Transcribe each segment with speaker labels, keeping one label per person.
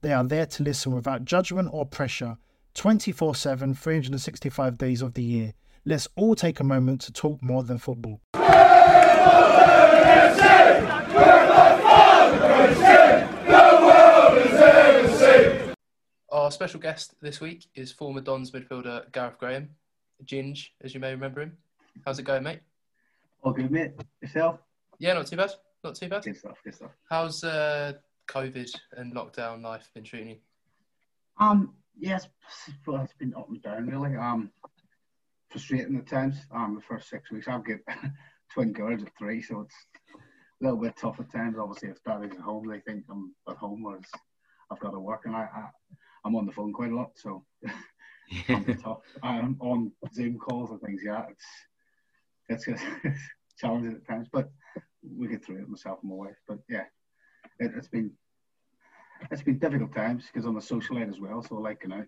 Speaker 1: They are there to listen without judgment or pressure 24 7, 365 days of the year. Let's all take a moment to talk more than football.
Speaker 2: Our special guest this week is former Dons midfielder Gareth Graham, Ginge, as you may remember him. How's it going, mate?
Speaker 3: All good, mate. Yourself?
Speaker 2: Yeah, not too bad. Not too bad.
Speaker 3: Good stuff, good stuff.
Speaker 2: How's uh, COVID and lockdown life been treating you?
Speaker 3: Um, yes, well, it's been up and down really. Um, frustrating at times. Um, the first six weeks, I've got twin girls at three, so it's a little bit tough at times. Obviously, if daddy's at home, they think I'm at home, whereas I've got to work, and I, I I'm on the phone quite a lot, so it's tough. I'm on Zoom calls and things. Yeah, it's it's, it's challenging at times, but we get through it. Myself and my wife, but yeah, it, has been it's been difficult times because I'm a socialite as well. So like you know,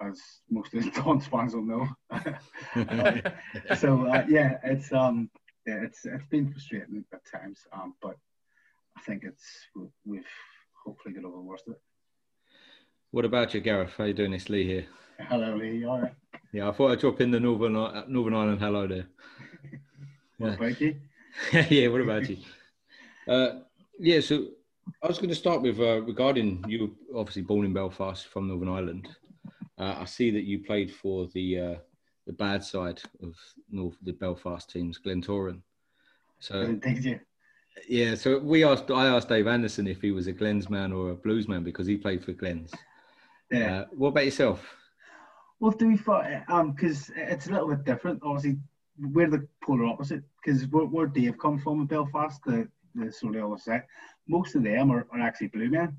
Speaker 3: as most of the Dons fans will know. so uh, yeah, it's um yeah, it's it's been frustrating at times. Um, but I think it's we've hopefully got over the worst of it.
Speaker 4: What about you, Gareth? How you doing? It's Lee here.
Speaker 3: Hello, Lee. All right.
Speaker 4: Yeah, I thought I'd drop in the Northern Northern Ireland hello there.
Speaker 3: what about you?
Speaker 4: yeah, what about you? Uh, yeah, so I was going to start with uh, regarding you, obviously born in Belfast from Northern Ireland. Uh, I see that you played for the uh, the bad side of North the Belfast teams, Glentoran.
Speaker 3: So thank you.
Speaker 4: Yeah, so we asked. I asked Dave Anderson if he was a Glens man or a Blues man because he played for Glens. Yeah. Uh, what about yourself?
Speaker 3: Well, to be fair, um, because it's a little bit different. Obviously, we're the polar opposite because where, where Dave comes from in Belfast, the the sort of always say, most of them are, are actually blue men,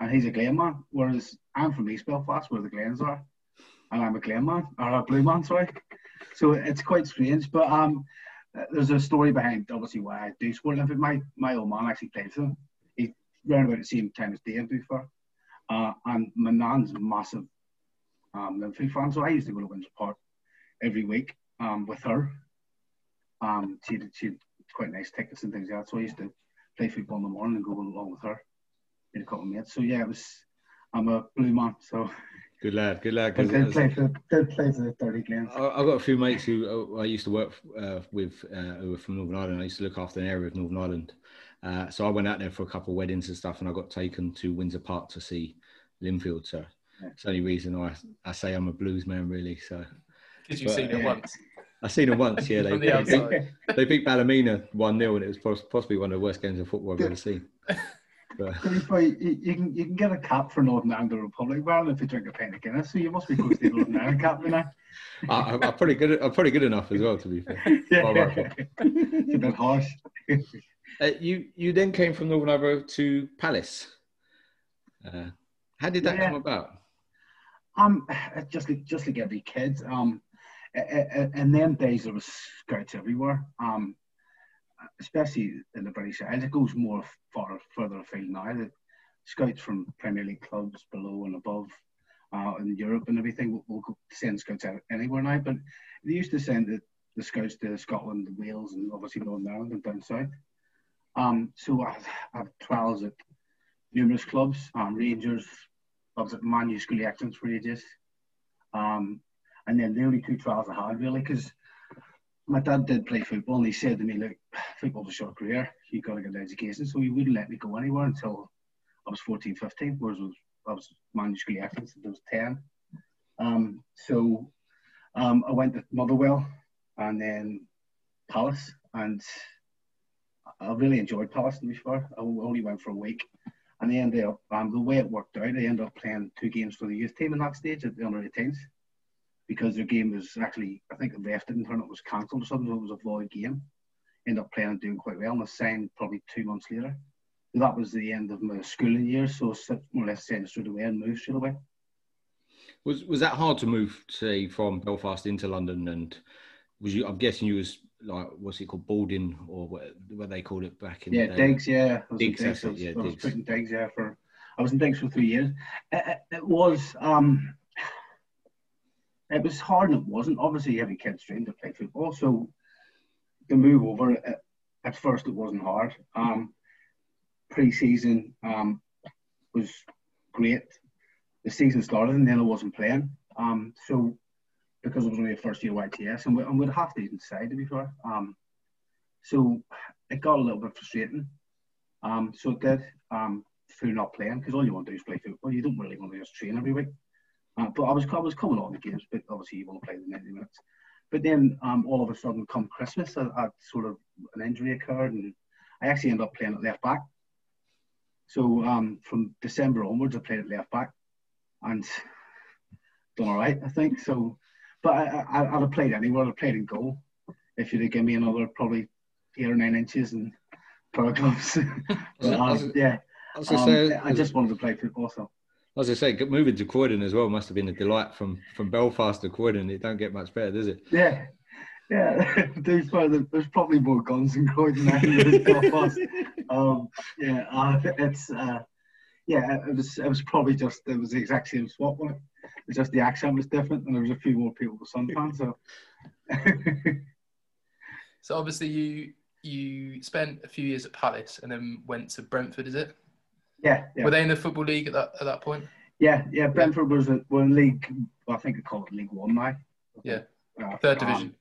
Speaker 3: and he's a Glen man. Whereas I'm from East Belfast, where the Glens are, and I'm a Glen man or a blue man, sorry. So it's quite strange, but um, there's a story behind obviously why I do sport. And my my old man actually played for them. He ran about the same time as Dave before, uh, and my nan's massive um, Linfield fan, so I used to go to Windsor Park every week um, with her. Um, she she quite nice tickets and things like that. So I used to play football in the morning and go along with her in a couple of mates. So yeah, it was. I'm a blue man, so.
Speaker 4: Good lad, good lad.
Speaker 3: Did play for did play for the Dirty Glens.
Speaker 4: I've got a few mates who uh, I used to work uh, with uh, who were from Northern Ireland. I used to look after an area of Northern Ireland. Uh, so I went out there for a couple of weddings and stuff, and I got taken to Windsor Park to see Linfield. So yeah. it's the only reason I, I say I'm a blues man, really. So
Speaker 2: because you've seen it once.
Speaker 4: I've seen them once. Yeah, they,
Speaker 2: the
Speaker 4: beat, they beat Ballymena one 0 and it was possibly one of the worst games of football I've ever seen.
Speaker 3: But, you, you, can you can get a cap for Northern Ireland Republic well if you drink a pint of Guinness, so you must be close to Northern Ireland cap you know.
Speaker 4: I, am pretty good. I'm pretty good enough as well, to be fair.
Speaker 3: Yeah. it's a bit harsh.
Speaker 4: Uh, you you then came from Northern Ireland to Palace. Uh, how did that yeah. come about?
Speaker 3: Um, just like just like every kid. Um, in them days there was scouts everywhere. Um, especially in the British Isles, it goes more far further afield now. Scouts from Premier League clubs below and above uh, in Europe and everything will, will send scouts out anywhere now. But they used to send the, the scouts to Scotland, Wales, and obviously Northern Ireland and down south. Um, so I have trials at numerous clubs, um, Rangers, was at Man U School of Excellence for ages. Um, and then the only two trials I had really, because my dad did play football and he said to me, look, football's a short career, you've got to get an education. So he wouldn't let me go anywhere until I was 14, 15, whereas I was, school excellence until I was 10. Um, so um, I went to Motherwell and then Palace, and I really enjoyed Palace to be fair. I only went for a week. And they up, um, the way it worked out, I ended up playing two games for the youth team in that stage at the under 18s because their game was actually, I think the ref didn't turn up, was cancelled or something, so it was a void game. Ended up playing and doing quite well, and I signed probably two months later. So that was the end of my schooling years, so more or less signed straight away and moved straight away.
Speaker 4: Was was that hard to move, say, from Belfast into London? And was you? I'm guessing you was like what's it called, boarding or what, what they called it back in
Speaker 3: yeah,
Speaker 4: the
Speaker 3: digs. Yeah, was
Speaker 4: digs.
Speaker 3: digs.
Speaker 4: I
Speaker 3: was,
Speaker 4: yeah,
Speaker 3: I was
Speaker 4: digs.
Speaker 3: putting digs. Yeah, for I was in digs for three years. It, it, it was um, it was hard and it wasn't. Obviously, every kid's trained to play football, so the move over at, at first it wasn't hard. Um, pre-season um, was great. The season started and then I wasn't playing. Um, so because it was only a first year YTS and we, and we'd have to even decide to be fair. Um, so it got a little bit frustrating. Um, so it did um, through not playing because all you want to do is play football. You don't really want to just train every week. Uh, but I was I was coming on the games, but obviously you want to play the 90 minutes. But then um, all of a sudden, come Christmas, I, I sort of an injury occurred, and I actually ended up playing at left back. So um, from December onwards, I played at left back, and done all right, I think. So, but I, I, I'd have played anywhere. I'd have played in goal if you'd have given me another probably eight or nine inches and pair of gloves. but, um, yeah,
Speaker 4: I
Speaker 3: um,
Speaker 4: say,
Speaker 3: I just wanted to play football. So.
Speaker 4: I say, moving to Croydon as well must have been a delight from from Belfast to Croydon. It don't get much better, does it?
Speaker 3: Yeah, yeah. to be fair, there- there's probably more guns in Croydon than there is Belfast. Um, yeah, uh, it's uh, yeah. It was it was probably just it was the exact same swap one. It's just the accent was different, and there was a few more people with Sun fans. So
Speaker 2: So obviously you you spent a few years at Palace and then went to Brentford, is it?
Speaker 3: Yeah, yeah,
Speaker 2: Were they in the football league at that at that point?
Speaker 3: yeah, yeah. Brentford was a, were in League. Well, I think they call it League One now.
Speaker 2: Yeah.
Speaker 3: Uh,
Speaker 2: Third
Speaker 3: um,
Speaker 2: division.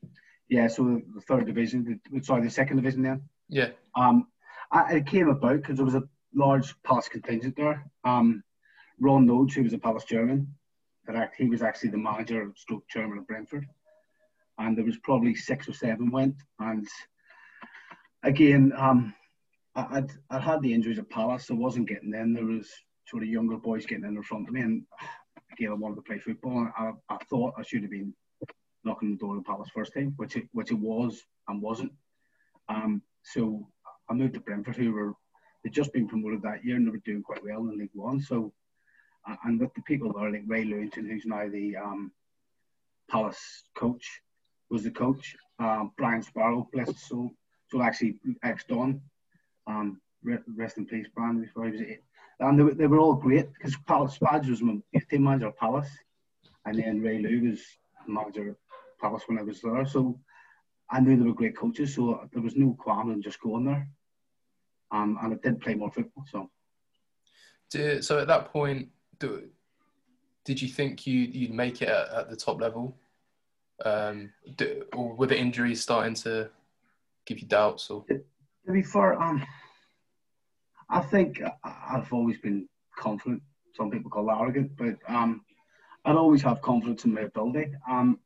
Speaker 3: yeah, so the, the third division. The, sorry, the second division then.
Speaker 2: Yeah.
Speaker 3: Um, I, it came about because there was a large Palace contingent there. Um, Ron Noades, who was a Palace chairman, that act, he was actually the manager, stroke chairman of Brentford, and there was probably six or seven went. And again, um, I, I'd, I'd had the injuries at Palace, so I wasn't getting in. There was sort of younger boys getting in in front of me, and again, I wanted to play football. I, I thought I should have been knocking the door of Palace first team, which it, which it was and wasn't. Um, so I moved to Brentford, who were they'd just been promoted that year and they were doing quite well in League One. So, and with the people there, like Ray Lewington, who's now the um, Palace coach, was the coach. Um, Brian Sparrow, bless his soul, so actually ex Don. Um, rest in peace, Brian. Before he was eight. And they, were- they were all great because Palace Spadge was my team manager at Palace, and then Ray Lou was manager at Palace when I was there. So I knew they were great coaches, so there was no qualm in just going there. Um, and I did play more football, so
Speaker 2: Do, so at that point, do, did you think you you'd make it at, at the top level, um, do, or were the injuries starting to give you doubts? Or
Speaker 3: be fair, um, I think I've always been confident. Some people call that arrogant, but um, I'd always have confidence in my ability. Um,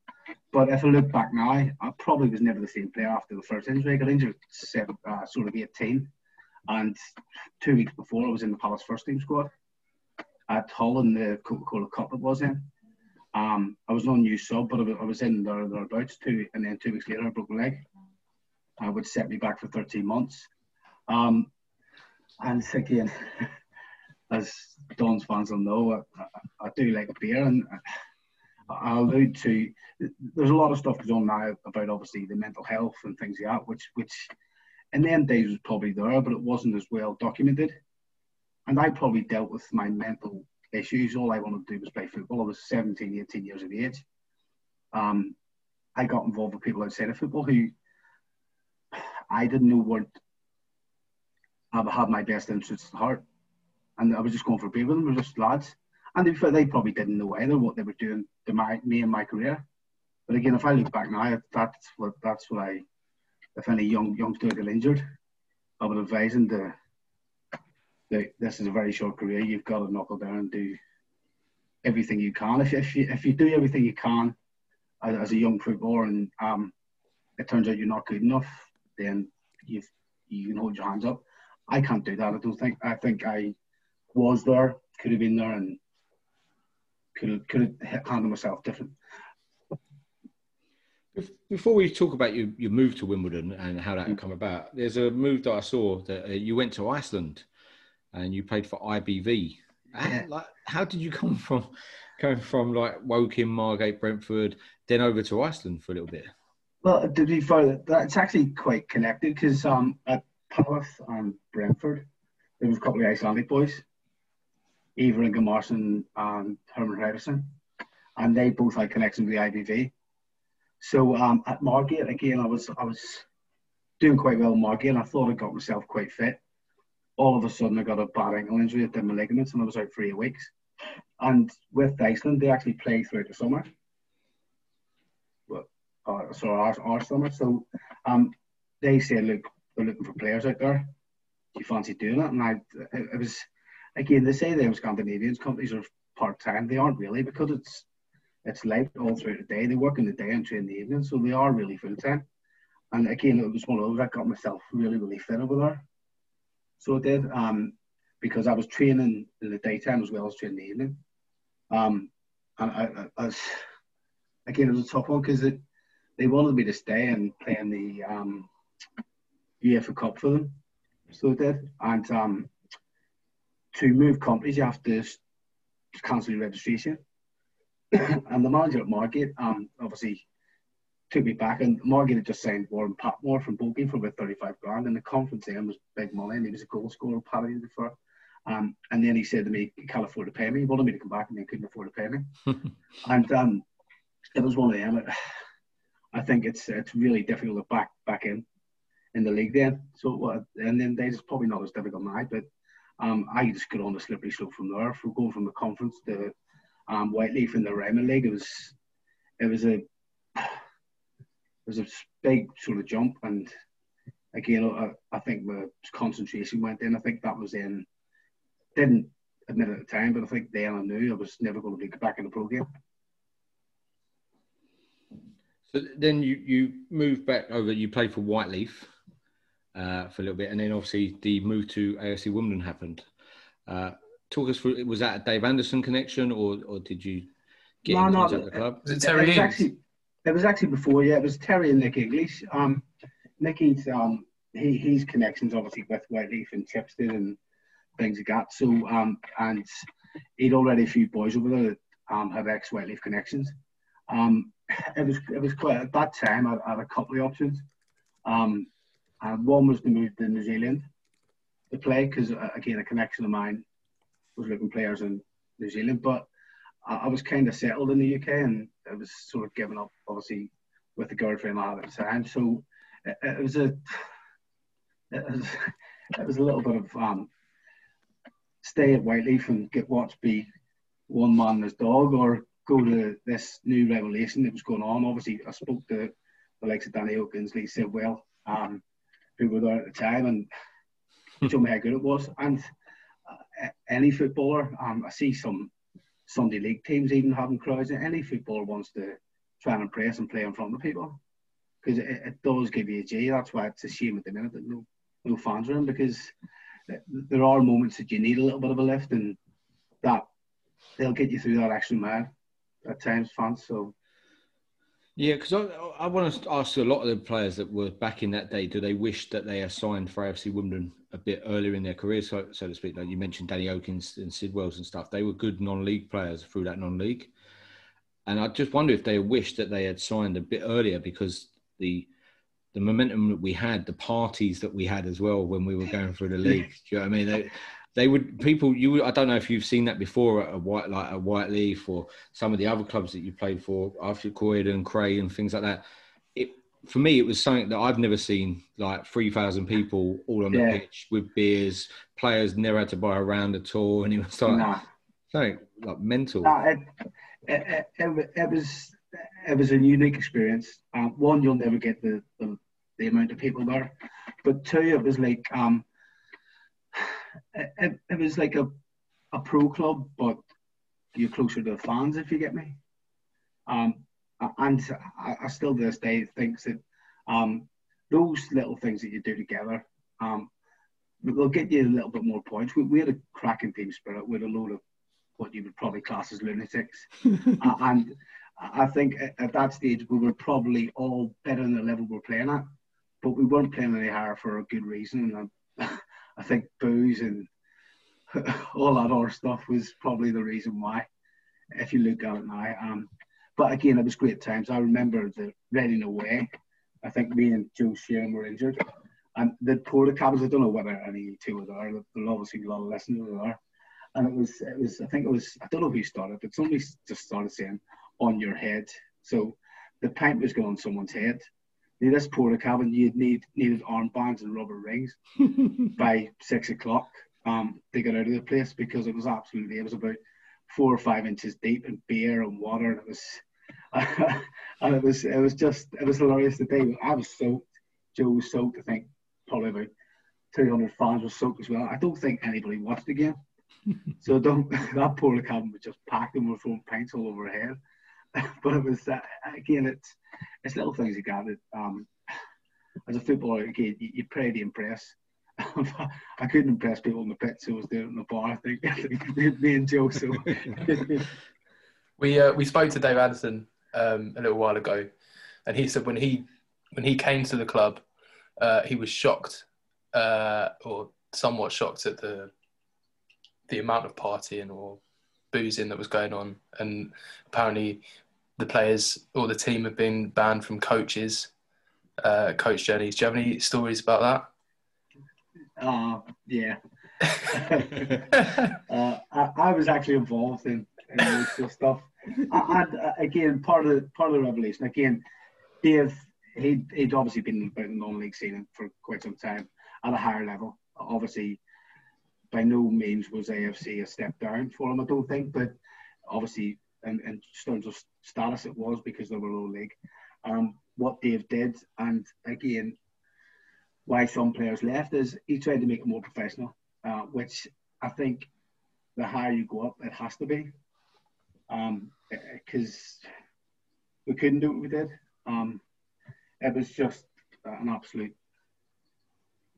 Speaker 3: but if I look back now, I probably was never the same player after the first injury. I got injured seven, uh, sort of 18, and two weeks before I was in the Palace first team squad at Hull in the Coca-Cola Cup it was in. Um, I was on new sub, but I was in there thereabouts two, and then two weeks later I broke my leg. Uh, which set me back for 13 months. Um, and again, as Don's fans will know, I, I, I do like a beer, and I, allude to. There's a lot of stuff goes on now about obviously the mental health and things like that, which which in them days was probably there, but it wasn't as well documented. And I probably dealt with my mental issues. All I wanted to do was play football. I was 17, 18 years of age. Um, I got involved with people outside of football who I didn't know what I had my best interests at heart. And I was just going for them, we were just lads. And be they probably didn't know either what they were doing to my me and my career. But again, if I look back now, that's what that's what I, if any young youngster get injured, I would advise them to. That this is a very short career. You've got to knuckle down and do everything you can. If if you if you do everything you can as, as a young footballer, and um, it turns out you're not good enough, then you you can hold your hands up. I can't do that. I don't think. I think I was there, could have been there, and could have, could have handled myself different.
Speaker 4: Before we talk about your, your move to Wimbledon and how that come about, there's a move that I saw that uh, you went to Iceland and you played for IBV. How, like, how did you come from going from like Woking, Margate, Brentford, then over to Iceland for a little bit?
Speaker 3: Well, to be fair, that's actually quite connected because um, at Palace and Brentford, there was a couple of Icelandic boys, Ívar Ingimarsson and Herman Hreiðarsson, and they both had connections with the IBV. So um, at Margate, again, I was I was doing quite well in Margate, and I thought I got myself quite fit. All of a sudden, I got a bad ankle injury, did my ligaments, and I was out for eight weeks. And with Iceland, they actually play throughout the summer. Uh, so our, our summer. So um, they said, look, they're looking for players out there. Do you fancy doing it? And I, it, it was, again, they say them Scandinavian companies are part time. They aren't really because it's it's light all throughout the day. They work in the day and train in the evening, so they are really full time. And again, it was one of those I got myself really, really fit over there. So I did, um, because I was training in the daytime as well as training in the evening. Um, and I, I, I was, again, it was a tough one because they wanted me to stay and play in the um, UEFA Cup for them. So I did. And um, to move companies, you have to cancel your registration. and the manager at Margate um, obviously took me back, and Margate had just signed Warren Patmore from Bolton for about 35 grand, and the conference then was big money, and he was a goal scorer, Paddy before. Um, and then he said to me, he can't afford to pay me. He wanted me to come back, and he couldn't afford to pay me. and um, it was one of them. I think it's it's really difficult to back back in in the league then. So and then it's probably not as difficult now, but um, I just got on the slippery slope from there. From going from the conference to um, Whyteleafe in the Ryman League, it was it was a it was a big sort of jump, and again, I, I think the concentration went in. I think that was in didn't admit at the time, but I think then I knew I was never going to be back in the pro game.
Speaker 4: So then you you moved back over. You played for Whyteleafe uh, for a little bit, and then obviously the move to AFC Wimbledon happened. Uh, talk us through. Was that a Dave Anderson connection, or or did you get
Speaker 3: No,
Speaker 4: in
Speaker 3: no,
Speaker 4: contact with the club?
Speaker 2: Was it
Speaker 3: It was actually it was actually before, yeah. It was Terry and Nick English. Um, Nicky's um, he he's connections obviously with Whyteleafe and Chipstead and things like that. So um, and he'd already a few boys over there that um had ex Whyteleafe connections. Um, it was it was quite at that time. I, I had a couple of options. Um, and one was to move to New Zealand to play because uh, again a connection of mine was looking players in New Zealand, but I, I was kind of settled in the UK and I was sort of giving up, obviously, with the girlfriend I had at the time. So it, it was a it was, it was a little bit of um, stay at Whyteleafe and get watch be one man and his dog, or go to this new revelation that was going on. Obviously, I spoke to the likes of Danny Oakins, Lee Sidwell, um, who were there at the time, and showed me how good it was. And uh, any footballer, um, I see some Sunday league teams even having crowds. Any footballer wants to try and impress and play in front of people because it, it does give you a G. That's why it's a shame at the minute that no no fans are in because there are moments that you need a little bit of a lift and that they'll get you through that extra mile at times, fans. So
Speaker 4: Yeah, because I, I want to ask a lot of the players that were back in that day, do they wish that they had signed for AFC Wimbledon a bit earlier in their career, so, so to speak? Like you mentioned Danny Oakins and Sidwells and stuff. They were good non-league players through that non-league. And I just wonder if they wished that they had signed a bit earlier because the the momentum that we had, the parties that we had as well when we were going through the league. Do you know what I mean? They, they would people you I don't know if you've seen that before at a white like a Whyteleafe or some of the other clubs that you played for after Croydon and Cray and things like that. It for me it was something that I've never seen like three thousand people all on the
Speaker 3: Yeah.
Speaker 4: pitch with beers, players never had to buy a round at all, and it was like
Speaker 3: nah,
Speaker 4: something like mental.
Speaker 3: Uh, it, it, it, it, was it was a unique experience. Um, one, you'll never get the, the, the amount of people there, but two, it was like um, it, it was like a a pro club, but you're closer to the fans if you get me. Um, and I, I still to this day think that um, those little things that you do together, um, they'll get you a little bit more points. We, we had a cracking team spirit with a load of what you would probably class as lunatics, uh, and I think at, that stage we were probably all better than the level we're playing at, but we weren't playing any higher for a good reason. And I, think booze and all that other stuff was probably the reason why, if you look at it now. Um, but again, it was great times. I remember the running away. I think me and Joe Sheeran were injured. And the Portakabs, I don't know whether any two were there. There'll obviously a lot of listeners there. And it was, it was, I think it was, I don't know who started, but somebody just started saying, on your head. So the pint was going on someone's head. Now, this cabin you'd need needed armbands and rubber rings by six o'clock um, to get out of the place because it was absolutely, it was about four or five inches deep in beer and water. And it was, and it was, it was just, it was hilarious the day. I was soaked. Joe was soaked. I think probably about 200 fans were soaked as well. I don't think anybody watched the game. so don't, that polar cabin was just packed and we were throwing pints all over our head. but it was, again, it's, it's little things you got. Um, as a footballer, again, you, you pray to impress I couldn't impress people in the pit, so I was doing it in the bar. I think me and Joe. So
Speaker 2: we uh, we spoke to Dave Anderson um, a little while ago, and he said when he when he came to the club, uh, he was shocked uh, or somewhat shocked at the the amount of partying or boozing that was going on, and apparently the players or the team have been banned from coaches, uh, coach journeys. Do you have any stories about that?
Speaker 3: Uh, yeah. uh, I, I, was actually involved in, in this stuff. And uh, again, part of the, part of the revelation. Again, Dave, he he'd obviously been about the non-league scene for quite some time at a higher level. Obviously, by no means was AFC a step down for him. I don't think, but obviously, in, in terms of status, it was because they were low league. Um, what Dave did, and again, why some players left is he tried to make it more professional, uh, which I think the higher you go up, it has to be. Because um, we couldn't do what we did. Um, it was just an absolute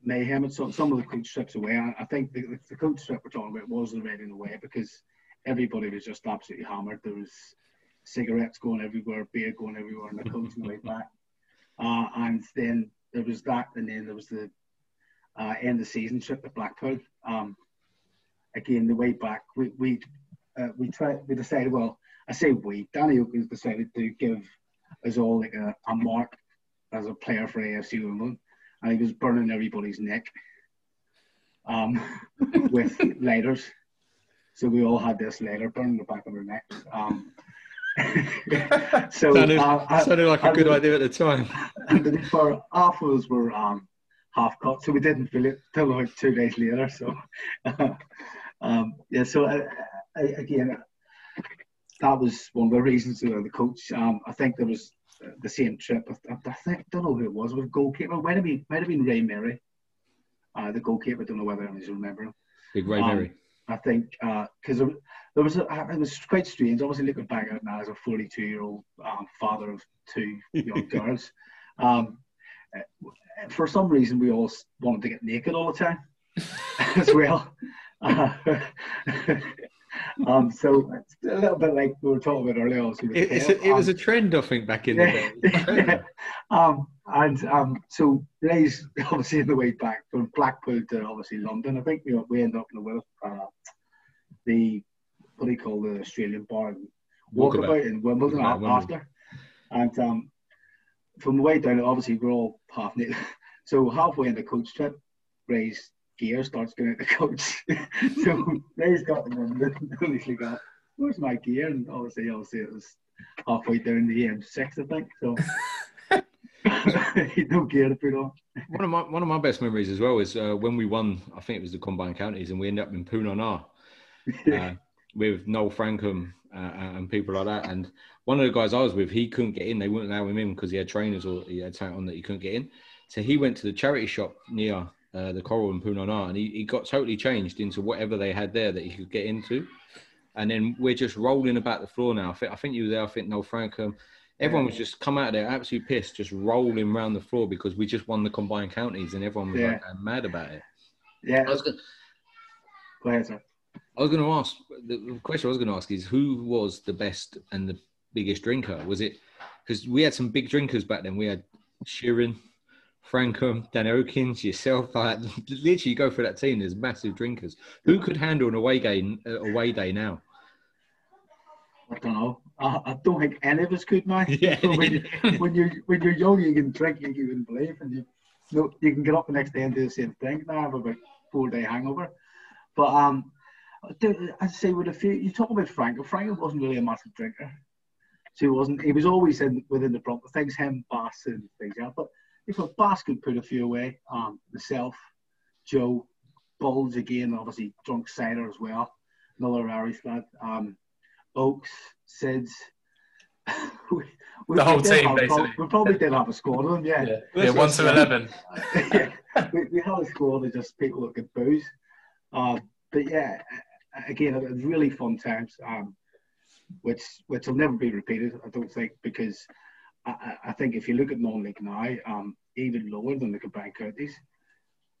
Speaker 3: mayhem. And so some of the coach trips away. I, I think the, the coach trip we're talking about was already in the way because everybody was just absolutely hammered. There was cigarettes going everywhere, beer going everywhere, and the coach the way back. Uh, and then there was that, and then there was the uh, end of the season trip to Blackpool. Um, again, the way back, we we uh, we tried. We decided. Well, I say we. Danny Oakins decided to give us all like a, a mark as a player for AFC Wimbledon, and he was burning everybody's neck um, with lighters. So we all had this lighter burning the back of our neck. Um,
Speaker 4: so sounded, uh, sounded like a good idea at the time.
Speaker 3: And for half of us were um, half cut, so we didn't feel it till about two days later. So um, yeah, so uh, I, again, that was one of the reasons uh, the coach. Um, I think there was the same trip. I, I think don't know who it was. With goalkeeper, might have been might have been Ray Mary, uh, the goalkeeper. I don't know whether anyone remember him.
Speaker 4: Big Ray um, Mary.
Speaker 3: I think because uh, there was a, it was quite strange. Obviously, looking back at it now as a 42 year old um, father of two young girls, um, for some reason we all wanted to get naked all the time as well. Uh, um, so it's a little bit like we were talking about earlier.
Speaker 4: It, a, it was a um, trend, I think, back in the day.
Speaker 3: yeah. um, and um, so Ray's obviously in the way back from Blackpool to obviously London. I think you know, we end up in the uh, the what do you call the Australian bar walkabout in Wimbledon after. And um, from the way down, obviously we're all half naked. So halfway in the coach trip, Ray's gear starts going out the coach. so Ray's got them and he's like, where's my gear? And obviously, obviously it was halfway down the M6, I think. So no gear to put on.
Speaker 4: One of my one of my best memories as well is uh, when we won. I think it was the Combine counties, and we ended up in Poona Na. Uh, with Noel Frankham uh, and people like that. And one of the guys I was with, he couldn't get in. They wouldn't allow him in because he had trainers or he had something on that he couldn't get in. So he went to the charity shop near uh, the Coral and Punana, and he, he got totally changed into whatever they had there that he could get into. And then we're just rolling about the floor now. I think, I think you were there. I think Noel Frankham. Everyone was just come out of there absolutely pissed, just rolling around the floor because we just won the combined counties, and everyone was
Speaker 3: Yeah.
Speaker 4: like mad about it.
Speaker 3: Yeah.
Speaker 4: I was gonna,
Speaker 3: Go ahead, sir.
Speaker 4: I was going to ask the question I was going to ask is who was the best and the biggest drinker? Was it because we had some big drinkers back then? We had Sheeran, Frankham, Dan Oakins, yourself. Like literally, you go through that team. There's massive drinkers. Who could handle an away game, uh, away day now?
Speaker 3: I don't know. I, I don't think any of us could now.
Speaker 4: Yeah.
Speaker 3: when, you, when you're when you're young, you can drink, you can believe, and you no, you can get up the next day and do the same thing. Now I have about four day hangover, but um, I say with a few, you talk about Frank. Frank wasn't really a massive drinker, so he wasn't. He was always in within the proper things. Him, Bass, and things like that. But if a Bass could put a few away, um, myself, Joe, Bulge again, obviously drunk cider as well. Another Irish lad. Um, Oaks, Sids. we, we,
Speaker 2: The whole
Speaker 3: we
Speaker 2: team,
Speaker 3: have-
Speaker 2: basically.
Speaker 3: We probably did have a squad of them, yeah.
Speaker 2: Yeah, yeah one to eleven.
Speaker 3: yeah. We, we had a squad of just people that could booze. Um, but yeah, again, it was really fun times, um, which which will never be repeated, I don't think, because I, I- think if you look at non-league now, um, even lower than the combined counties,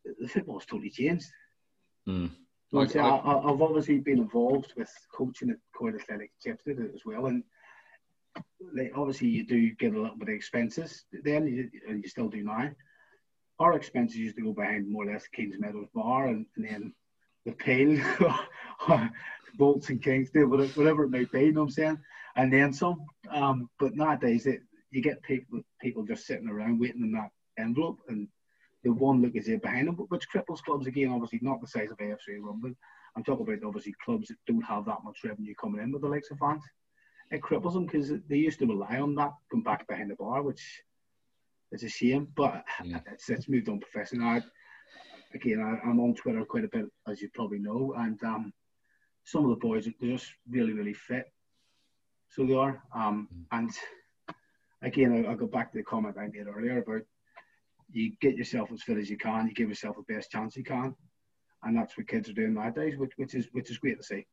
Speaker 3: the- football's totally changed.
Speaker 4: Hmm.
Speaker 3: Like,
Speaker 4: I-
Speaker 3: I, I've obviously been involved with coaching at Court Athletic Chipstead as well, and like, obviously you do get a little bit of expenses then, you, and you still do now. Our expenses used to go behind more or less Kings Meadows Bar, and, and then the Pale, Bolts and Kingston, whatever, whatever it may be, you know what I'm saying? And then some. Um, but nowadays, it, you get people people just sitting around waiting in that envelope, and the one look is there behind them, which cripples clubs again, obviously not the size of AFC Rumble. I'm talking about obviously clubs that don't have that much revenue coming in with the likes of fans. It cripples them because they used to rely on that going back behind the bar, which is a shame. But
Speaker 4: Yeah.
Speaker 3: it's, it's moved on professionally. I, again, I, I'm on Twitter quite a bit, as you probably know, and um, some of the boys they're just really, really fit. So they are. Um, and again, I, I go back to the comment I made earlier about you get yourself as fit as you can, you give yourself the best chance you can, and that's what kids are doing nowadays, which, which is which is great to see.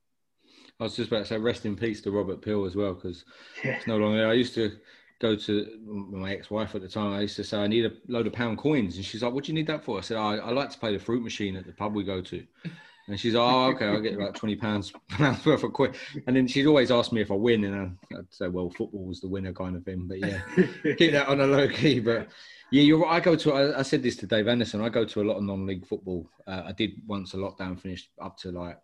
Speaker 4: I was just about to say rest in peace to Robert Peel as well because
Speaker 3: Yeah,
Speaker 4: it's no longer there. I used to go to my ex-wife at the time. I used to say I need a load of pound coins, and she's like, "What do you need that for?" I said, "I, I like to play the fruit machine at the pub we go to." And she's like, "Oh, okay, I'll get about twenty pounds worth of coin." And then she'd always ask me if I win, and I'd say, "Well, football was the winner kind of thing." But yeah, keep that on a low key. But yeah, you're right. I go to. I, I said this to Dave Anderson. I go to a lot of non-league football. Uh, I did once a lockdown finished up to like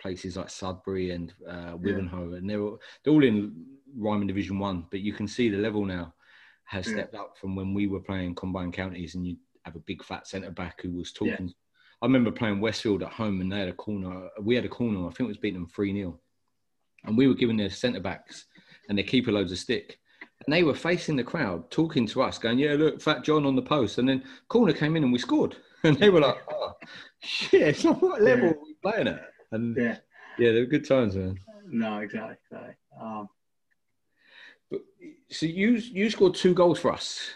Speaker 4: places like Sudbury and uh, Wivenhoe, and they're all, they're all in Ryman Division One. But you can see the level now has
Speaker 3: Yeah.
Speaker 4: stepped up from when we were playing combined counties, and you have a big fat centre back who was talking. I remember playing Westfield at home, and they had a corner. We had a corner. I think it was beating them three 0 and we were giving their centre backs and their keeper loads of stick. And they were facing the crowd, talking to us, going, "Yeah, look, Fat John on the post." And then corner came in, and we scored. And they were like, "Oh, shit! It's not what level
Speaker 3: Yeah.
Speaker 4: are we playing at?" And yeah,
Speaker 3: yeah.
Speaker 4: they were good times, man.
Speaker 3: No, exactly. exactly. Um,
Speaker 4: But so you you scored two goals for us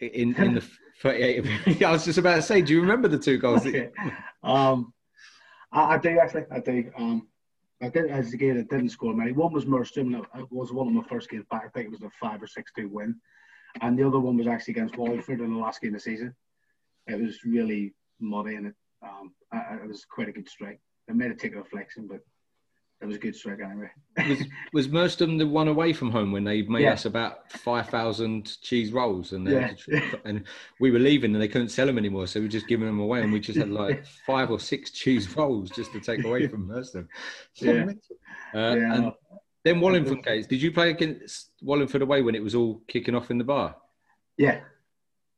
Speaker 4: in in the 38. I was just about to say, do you remember the two goals?
Speaker 3: um, I, I do actually. I do. Um, I did as a game. I didn't score many. One was Merstham. It was one of my first games back. I think it was a five or six two win, and the other one was actually against Wallingford in the last game of the season. It was really muddy and it, um, I, it was quite a good strike. It made a reflection, but it was a good strike anyway.
Speaker 4: was, was Merstham the one away from home when they made
Speaker 3: Yeah.
Speaker 4: us about five thousand cheese rolls, and they
Speaker 3: Yeah.
Speaker 4: to and we were leaving and they couldn't sell them anymore, so we were just giving them away, and we just had like five or six cheese rolls just to take away from Merstham.
Speaker 3: Yeah.
Speaker 4: Uh,
Speaker 3: Yeah,
Speaker 4: and then Wallingford case. Did you play against Wallingford away when it was all kicking off in the bar?
Speaker 3: yeah.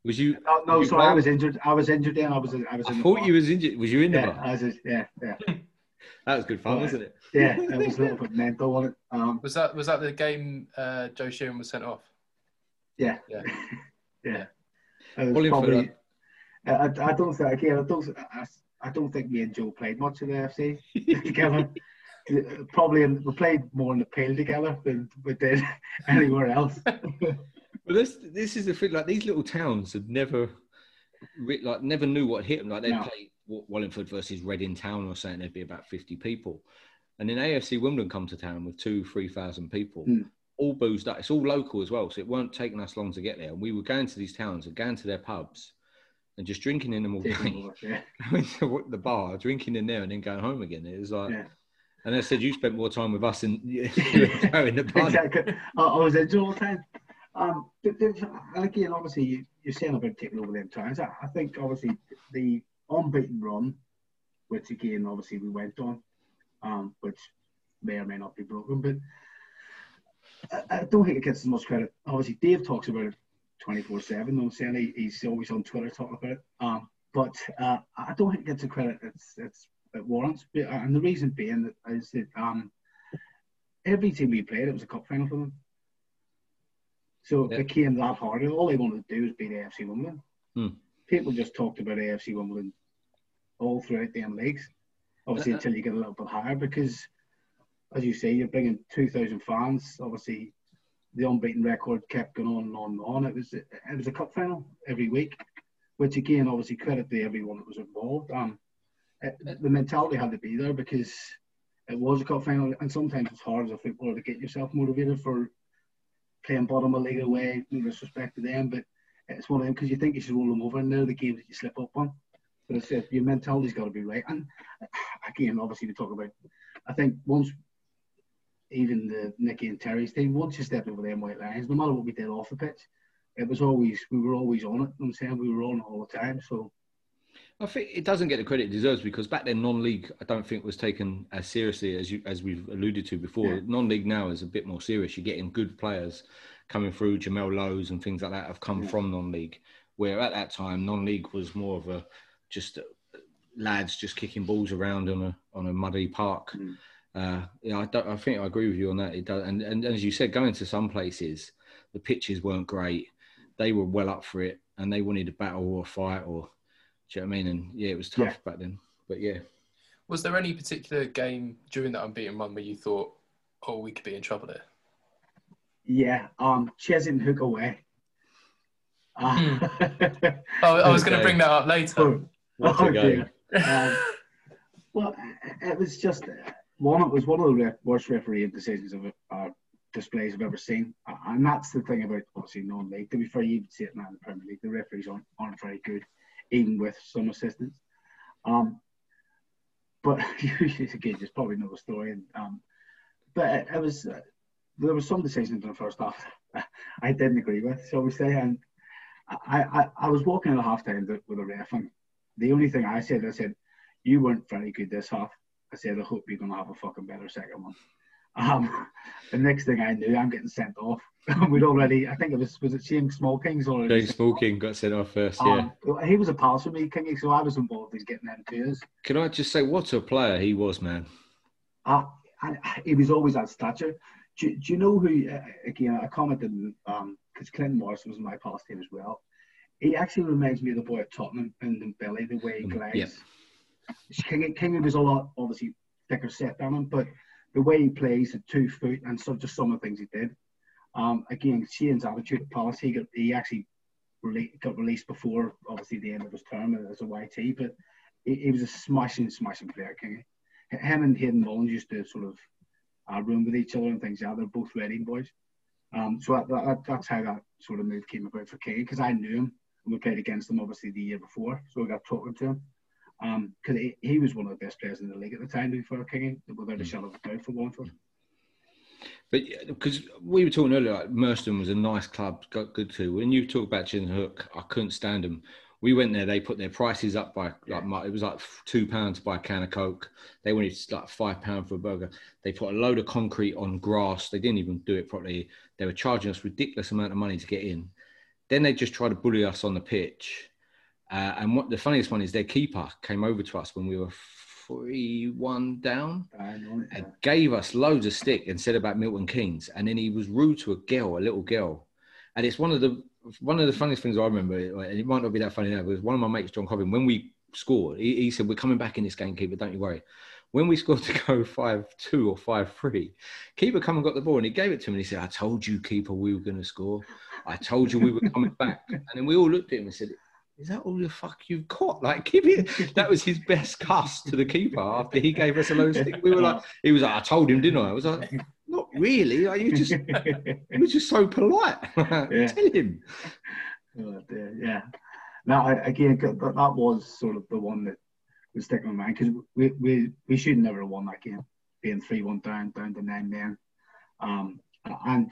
Speaker 4: Was you?
Speaker 3: No, no
Speaker 4: you
Speaker 3: sorry, I was injured. I was injured then. I was. I was.
Speaker 4: I
Speaker 3: the
Speaker 4: thought
Speaker 3: bar.
Speaker 4: you was injured. Was you in the
Speaker 3: Yeah,
Speaker 4: bar?
Speaker 3: I was. Yeah, yeah,
Speaker 4: That was good fun,
Speaker 3: Right.
Speaker 4: wasn't it?
Speaker 3: yeah. It was a little bit mental on it. Um,
Speaker 2: Was that was that the game uh, Joe Sheeran was sent off?
Speaker 3: Yeah.
Speaker 2: Yeah.
Speaker 3: yeah. It was
Speaker 4: Wallingford,
Speaker 3: probably, I, I I don't think again. I don't. I, I don't think me and Joe played much in the FC together. probably in, we played more in the pale together than we did anywhere else.
Speaker 4: Well, this this is the thing. Like these little towns had never, like, never knew what hit them. Like they
Speaker 3: No.
Speaker 4: would play Wa- Wallingford versus Reading Town or something. There'd be about fifty people, and then AFC Wimbledon come to town with two, three thousand people,
Speaker 3: Mm.
Speaker 4: all boozed up. It's all local as well, so it weren't taking us long to get there. And we were going to these towns and going to their pubs, and just drinking in them all day.
Speaker 3: yeah.
Speaker 4: going to the bar, drinking in there, and then going home again. It was like,
Speaker 3: Yeah.
Speaker 4: and I said, you spent more time with us than you were in the pub.
Speaker 3: exactly. I, I was in all the time. Um, but, again, obviously, you, you're saying about taking over them towns. I, I think obviously the unbeaten run, which again, obviously, we went on, um, which may or may not be broken, but I, I don't think it gets as much credit. Obviously, Dave talks about it 24 7. I'm saying he, he's always on Twitter talking about it. Um, but uh, I don't think it gets the credit it's, it's, it warrants. But- And the reason being that is that um, every team we played, it was a cup final for them. So
Speaker 4: Yeah.
Speaker 3: it became that hard. And all they wanted to do was beat AFC Wimbledon.
Speaker 4: Hmm.
Speaker 3: People just talked about AFC Wimbledon all throughout them leagues. Obviously,
Speaker 4: Uh-uh.
Speaker 3: until you get a little bit higher, because as you say, you're bringing 2,000 fans. Obviously, the unbeaten record kept going on and on and on. It was it was a cup final every week, which again, obviously, credit to everyone that was involved. Um, it, the mentality had to be there because it was a cup final, and sometimes it's hard as a footballer to get yourself motivated for playing bottom of league away. No disrespect to them, but it's one of them because you think you should roll them over, and they're the games that you slip up on. But it's your mentality's got to be right. And again, obviously, we talk about. I think once even the Nicky and Terry's team, once you stepped over them white lines, no matter what we did off the pitch, it was always we were always on it. I'm saying we were on it all the time. So
Speaker 4: I think it doesn't get the credit it deserves because back then non-league I don't think was taken as seriously as you as we've alluded to before.
Speaker 3: Yeah.
Speaker 4: Non-league now is a bit more serious. You're getting good players coming through. Jamal Lowe's and things like that have come
Speaker 3: Yeah.
Speaker 4: from non-league. Where at that time non-league was more of a just uh, lads just kicking balls around on a on a muddy park.
Speaker 3: Mm.
Speaker 4: Uh, yeah, I, don't, I think I agree with you on that. It does, and, and as you said, going to some places, the pitches weren't great. They were well up for it, and they wanted a battle or a fight, or do you know what I mean? And yeah, it was tough
Speaker 3: Yeah.
Speaker 4: back then. But yeah,
Speaker 2: Was there any particular game during that unbeaten run where you thought, oh, we could be in trouble here?
Speaker 3: yeah, um, Chesing Hook away. Uh,
Speaker 2: Oh, I was going to bring that up later.
Speaker 3: Oh, dear. Um, well, it was just one. It was one of the worst refereeing decisions of uh, displays I've ever seen, Uh, and that's the thing about obviously non-league. To be fair, you see it now in the Premier League. The referees aren't, aren't very good, even with some assistance. Um, but again, just probably another story. And, um, but it, it was uh, there was some decisions in the first half I didn't agree with, shall we say, and I, I, I was walking at half time with a ref, and the only thing I said, I said, you weren't very good this half. I said, I hope you're going to have a fucking better second one. Um, the next thing I knew, I'm getting sent off. We'd already, I think it was, was it Shane Small Kings already?
Speaker 4: James Smoking got sent off first. Yeah.
Speaker 3: Um, he was a pal for me, Kingy, so I was involved in getting them twos.
Speaker 4: Can I just say what a player he was, man?
Speaker 3: Uh, and he was always at stature. Do, do you know who, uh, again, I commented, because Clinton Morris was in my past team as well. He actually reminds me of the boy at Tottenham Ndombele, the way he
Speaker 4: Mm,
Speaker 3: glides.
Speaker 4: yeah.
Speaker 3: King, King was a lot, obviously, thicker set than him, but the way he plays at two foot and so just some of the things he did. Um, again, Shane's attitude at Palace, he, got, he actually rele- got released before, obviously, the end of his term as a YT, but he, he was a smashing, smashing player, King. Him and Hayden Mullins used to sort of uh, room with each other and things. Yeah, they're both Reading boys. Um, so that, that, that's how that sort of move came about for King because I knew him and we played against them obviously the year before, so we got talking to him. Um, because he, he was one of the best players in the league at the time before King, without a mm. shadow of a doubt for Wallingford.
Speaker 4: But because we were talking earlier, like Merstham was a nice club, got good too. When you talk about Chin Hook, I couldn't stand them. We went there, they put their prices up by like my- it was like two pounds to buy a can of Coke. They wanted like five pound for a burger. They put a load of concrete on grass. They didn't even do it properly. They were charging us ridiculous amount of money to get in. Then they just tried to bully us on the pitch. Uh, and what the funniest one is, their keeper came over to us when we were three-one down
Speaker 3: I know it.
Speaker 4: and gave us loads of stick and said about Milton Keynes, and then he was rude to a girl, a little girl, and it's one of the one of the funniest things I remember. And it might not be that funny now, but it was one of my mates, John Cobbin, when we scored, he, he said, "We're coming back in this game, keeper. Don't you worry." When we scored to go five two or five three, keeper come and got the ball and he gave it to him and he said, "I told you, keeper, we were going to score. I told you we were coming back." And then we all looked at him and said, "Is that all the fuck you've got? Like, keep it." That was his best cuss to the keeper after he gave us a low stick. We were like, he was like, "I told him, didn't I?" I was like, "Not really. Like, you just, he was just so polite.
Speaker 3: Yeah.
Speaker 4: Tell him."
Speaker 3: Oh, dear, yeah. Now, again, that, that was sort of the one that was sticking in my mind because we, we, we should never have won that game, being 3 1 down, down to nine men. Um, and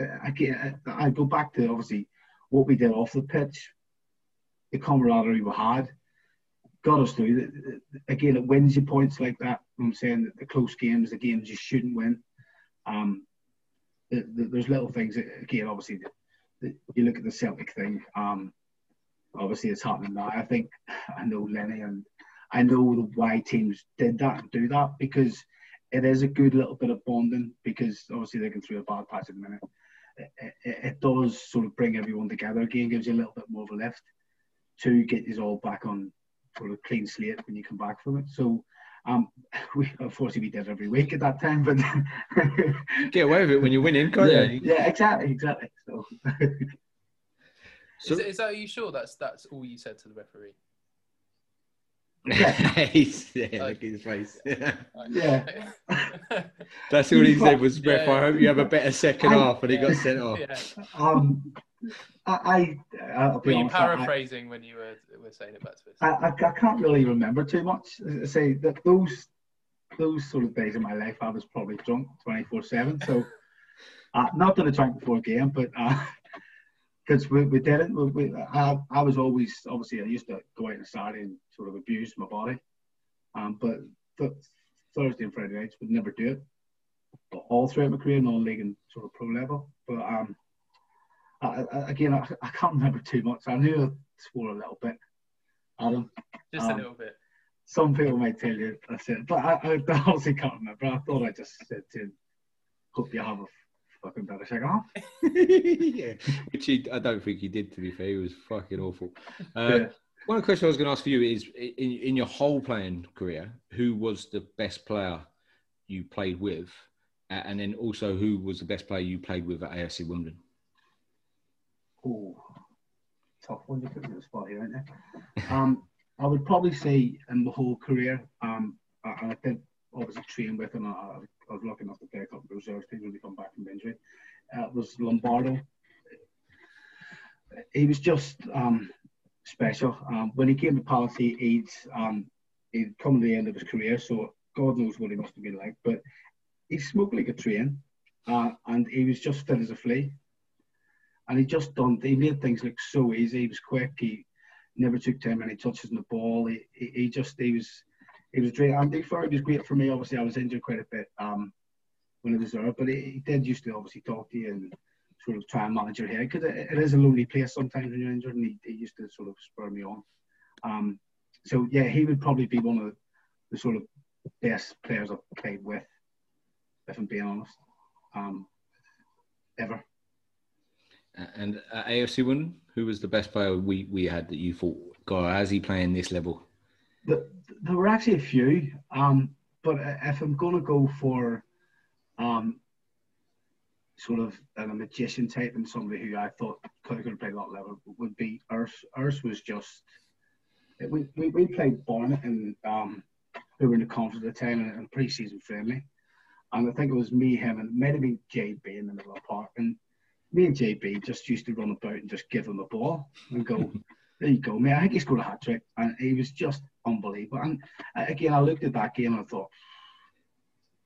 Speaker 3: uh, I I go back to obviously what we did off the pitch, the camaraderie we had, got us through. Again, it wins you points like that. I'm saying that the close games, the games you shouldn't win. Um, the, the, there's little things, again, obviously, you look at the Celtic thing. Um, obviously, it's happening now. I think I know Lenny and I know the why teams did that and do that because it is a good little bit of bonding because obviously they can through a bad patch at the minute. It, it, it does sort of bring everyone together again, gives you a little bit more of a lift to get you all back on sort of clean slate when you come back from it. So. Um, we unfortunately we did every week at that time, but
Speaker 4: Get away with it when you're winning, can't
Speaker 3: yeah,
Speaker 4: you?
Speaker 3: yeah, exactly, exactly. So
Speaker 4: So,
Speaker 2: is, is that are you sure that's that's all you said to the referee?
Speaker 4: He's- yeah, look at his face.
Speaker 3: Yeah.
Speaker 4: That's all he said was,
Speaker 2: Yeah,
Speaker 4: "Ref, I hope you have a better second
Speaker 3: I-
Speaker 4: half," and he got sent off.
Speaker 2: yeah.
Speaker 3: um, I, I I'll
Speaker 2: Were you
Speaker 3: honest, I-
Speaker 2: paraphrasing when you were, were saying it back to us?
Speaker 3: I, I, I can't really remember too much. I say that those those sort of days in my life, I was probably drunk twenty four seven. So, uh, not that I drank before a game, but because we, we did it, we, we, I, I was always obviously I used to go out on a Saturday and sort of abuse my body, um, but th- Thursday and Friday nights would never do it. But all throughout my career, non-league and sort of pro level, but um, I, I, again, I, I can't remember too much. I knew I swore a little bit. Adam,
Speaker 2: Just
Speaker 3: um,
Speaker 2: a little bit.
Speaker 3: some people might tell you that's it, but I, I honestly can't remember. I thought I just said to him, "Hope you have a fucking better second half."
Speaker 4: yeah, which he, I don't think he did. To be fair, he was fucking awful. Uh,
Speaker 3: Yeah.
Speaker 4: One question I was going to ask for you is: in, in your whole playing career, who was the best player you played with, and then also who was the best player you played with at AFC Wimbledon?
Speaker 3: Oh, tough one to put me on the spot here, isn't it? Um, I would probably say in the whole career, um, I, I did obviously train with him. I, I was lucky enough to play a couple of reserve teams when he come back from injury. Uh, was Lombardo. He was just um, special. Um, when he came to Palace, he, he'd, um, he'd come to the end of his career, so God knows what he must have been like. But he smoked like a train, uh, and he was just fit as a flea and he just done. He made things look so easy. He was quick. He never took too many touches on the ball. He, he, he just he was he was great. Before he was great for me. Obviously, I was injured quite a bit um, when he was there, but he, did used to obviously talk to you and sort of try and manage your head because it, it is a lonely place sometimes when you're injured. And he, he used to sort of spur me on. Um, so yeah, he would probably be one of the sort of best players I've played with, if I'm being honest, um, ever.
Speaker 4: And AFC Wimbledon, who was the best player we, we had that you thought, God, how's he playing this level?
Speaker 3: Th- there were actually a few, um, but if I'm going to go for um, sort of a magician type and somebody who I thought could, have played a lot level would be Urs. Urs was just we, we, we played Barnet and um, we were in the conference at the time and, and pre-season friendly, and I think it was me, him, and been JB in the middle of the park, and me and JB just used to run about and just give him the ball and go. There you go, mate. I think he scored a hat trick, and he was just unbelievable. And uh, again, I looked at that game and I thought,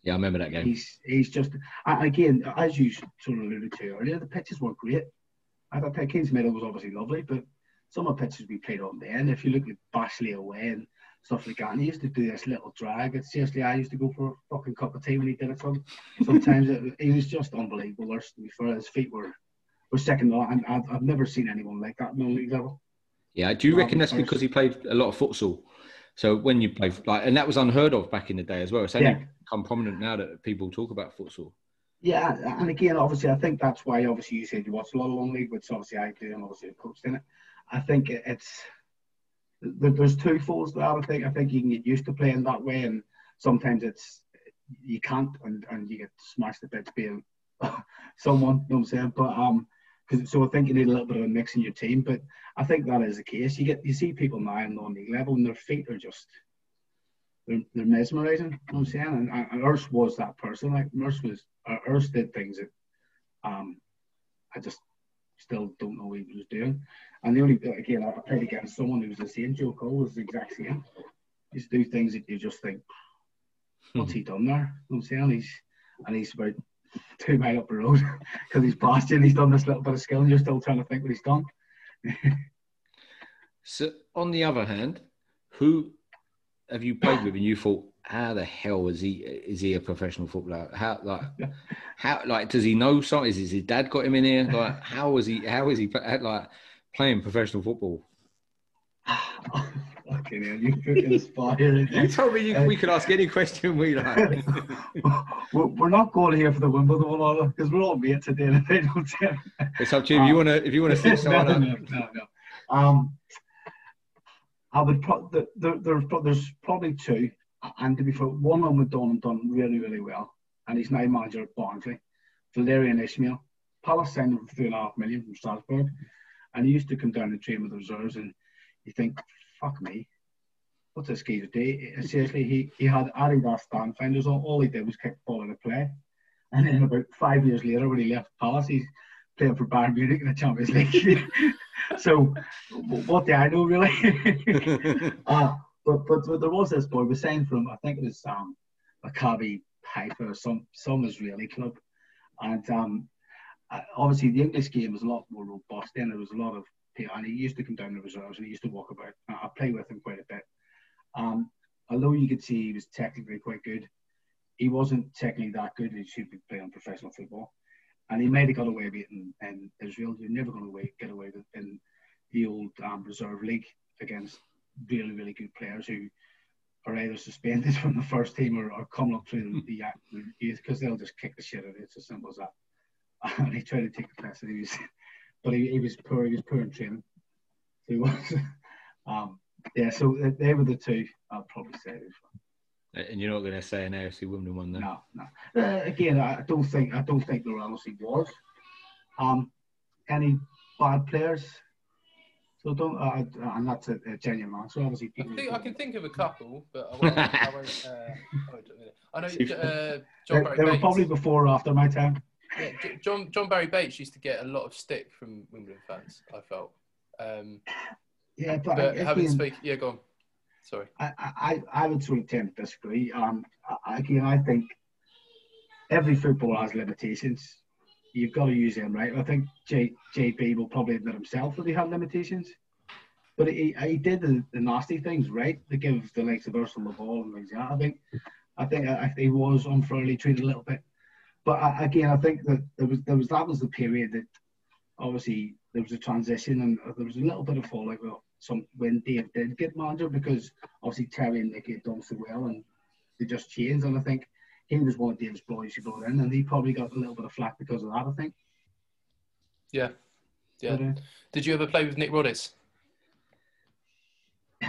Speaker 4: Yeah, I remember that game.
Speaker 3: he's he's just. Again, as you sort of alluded to earlier, the pitches weren't great. I thought Kings Meadow was obviously lovely, but some of the pitches we played on then, if you look at Bashley away and stuff like that, and he used to do this little drag. It's seriously, I used to go for a fucking cup of tea when he did it. Some sometimes it, he was just unbelievable. There's, to be fair, his feet were were second to and I've, I've never seen anyone like that in the league level.
Speaker 4: Yeah, do you reckon that's
Speaker 3: first-
Speaker 4: because he played a lot of futsal? So when you play, like, and that was unheard of back in the day as well. It's only
Speaker 3: Yeah.
Speaker 4: become prominent now that people talk about futsal.
Speaker 3: Yeah, and again, obviously, I think that's why obviously you said you watch a lot of long league, which obviously I do, and obviously I've coached in it. I think it's there's two folds to that. I think I think you can get used to playing that way, and sometimes it's you can't, and, and you get smashed a bit to being someone. You know what I'm saying? But um, cause, so I think you need a little bit of a mix in your team. But I think that is the case. You get you see people now on non-league level, and their feet are just they're, they're mesmerizing. You know what I'm saying? And, and Urs was that person. Like Urs was, uh, Urs did things that um, I just still don't know what he was doing. And the only again, I played against someone who was the same. Joe Cole was the exact same. He used to do things that you just think, what's he done there? You know what I'm saying? He's and he's about two mile up the road because he's past you and he's done this little bit of skill and you're still trying to think what he's done.
Speaker 4: so on the other hand, who have you played with and you thought, how the hell is he is he a professional footballer? How like how like does he know something? Is his dad got him in here? Like how was he how is he like playing professional football?
Speaker 3: Okay, man, you put in a spot here.
Speaker 4: You told me you, uh, we could ask any question we like.
Speaker 3: we're not going here for the Wimbledon one, because we're all mates at the end of the day.
Speaker 4: It's up to you. Um, if you want to, if you want to sit someone
Speaker 3: no, no, no, no. Um, I would pro- the, the, there's, there's probably two, and to be fair, one of them done done really really well, and he's now manager at Barnsley, Valérien Ismaël. Palace signed him for three and a half million from Strasbourg, and he used to come down and train with the reserves, and you think, fuck me, what's this guy do? Seriously, he, he had Adidas stand finders. All, all he did was kick the ball out of play. And then about five years later, when he left Palace, he's playing for Bayern Munich in the Champions League. so, what do I know really? uh, but, but, but there was this boy was signed from I think it was um, Maccabi Haifa or some some Israeli club, and um, uh, obviously the English game was a lot more robust. Then there was a lot of and he used to come down the reserves and he used to walk about. I play with him quite a bit. Um, although you could see he was technically quite good, he wasn't technically that good. He should be playing professional football, and he might have got away with it in, in Israel. You're never going to get away with it in the old um, reserve league against really really good players who are either suspended from the first team or, or coming up through the youth because they'll just kick the shit out of it. It's as simple as that. And he tried to take the class, and he was, but he, he was poor. He was poor in training. So he was. um, yeah, so they were the two I'd probably say.
Speaker 4: And you're not going to say an AFC Wimbledon one, then?
Speaker 3: No, no. Uh, again, I don't think I don't think there honestly was um, any bad players. So don't, uh, and that's a, a genuine answer. Obviously,
Speaker 2: I, think, I can think of a couple, but I won't. I, won't, uh, I know uh, John Barry
Speaker 3: They
Speaker 2: Bates,
Speaker 3: were probably before or after my time.
Speaker 2: Yeah, John John Barry Bates used to get a lot of stick from Wimbledon fans. I felt. Um,
Speaker 3: yeah, but,
Speaker 2: but having speak, yeah, go on. Sorry.
Speaker 3: I, I, I would sort of tend to disagree. Um, again, I think every football has limitations. You've got to use them, right? I think J, JB will probably admit himself that he had limitations. But he, he did the, the nasty things, right? To give the likes of Ursula the ball and things like that. I think I think I, he was unfairly treated a little bit. But I, again, I think that there was there was that was the period that obviously there was a transition and there was a little bit of fallout well, some when Dave did get manager because obviously Terry and Nicky had done so well and they just changed. And I think he was one of Dave's boys who brought in, and he probably got a little bit of flack because of that. I think.
Speaker 2: Yeah, yeah. But, uh, did you ever play with Nick Rhodes?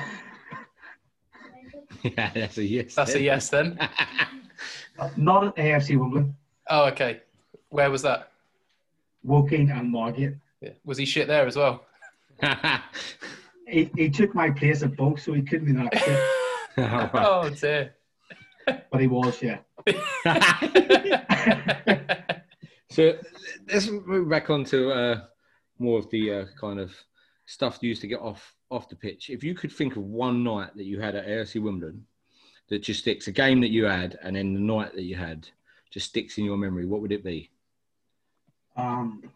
Speaker 4: yeah, that's a yes.
Speaker 2: That's
Speaker 4: then.
Speaker 2: a yes then.
Speaker 3: Not at AFC Wimbledon.
Speaker 2: Oh, okay. Where was that?
Speaker 3: Woking and Margate.
Speaker 2: Yeah. Was he shit there as well?
Speaker 3: he, he took my place at both, so he couldn't be that shit.
Speaker 2: oh dear.
Speaker 3: But he was, yeah.
Speaker 4: so let's move back on to uh, more of the uh, kind of stuff you used to get off off the pitch. If you could think of one night that you had at AFC Wimbledon that just sticks, a game that you had, and then the night that you had just sticks in your memory, what would it be?
Speaker 3: Um,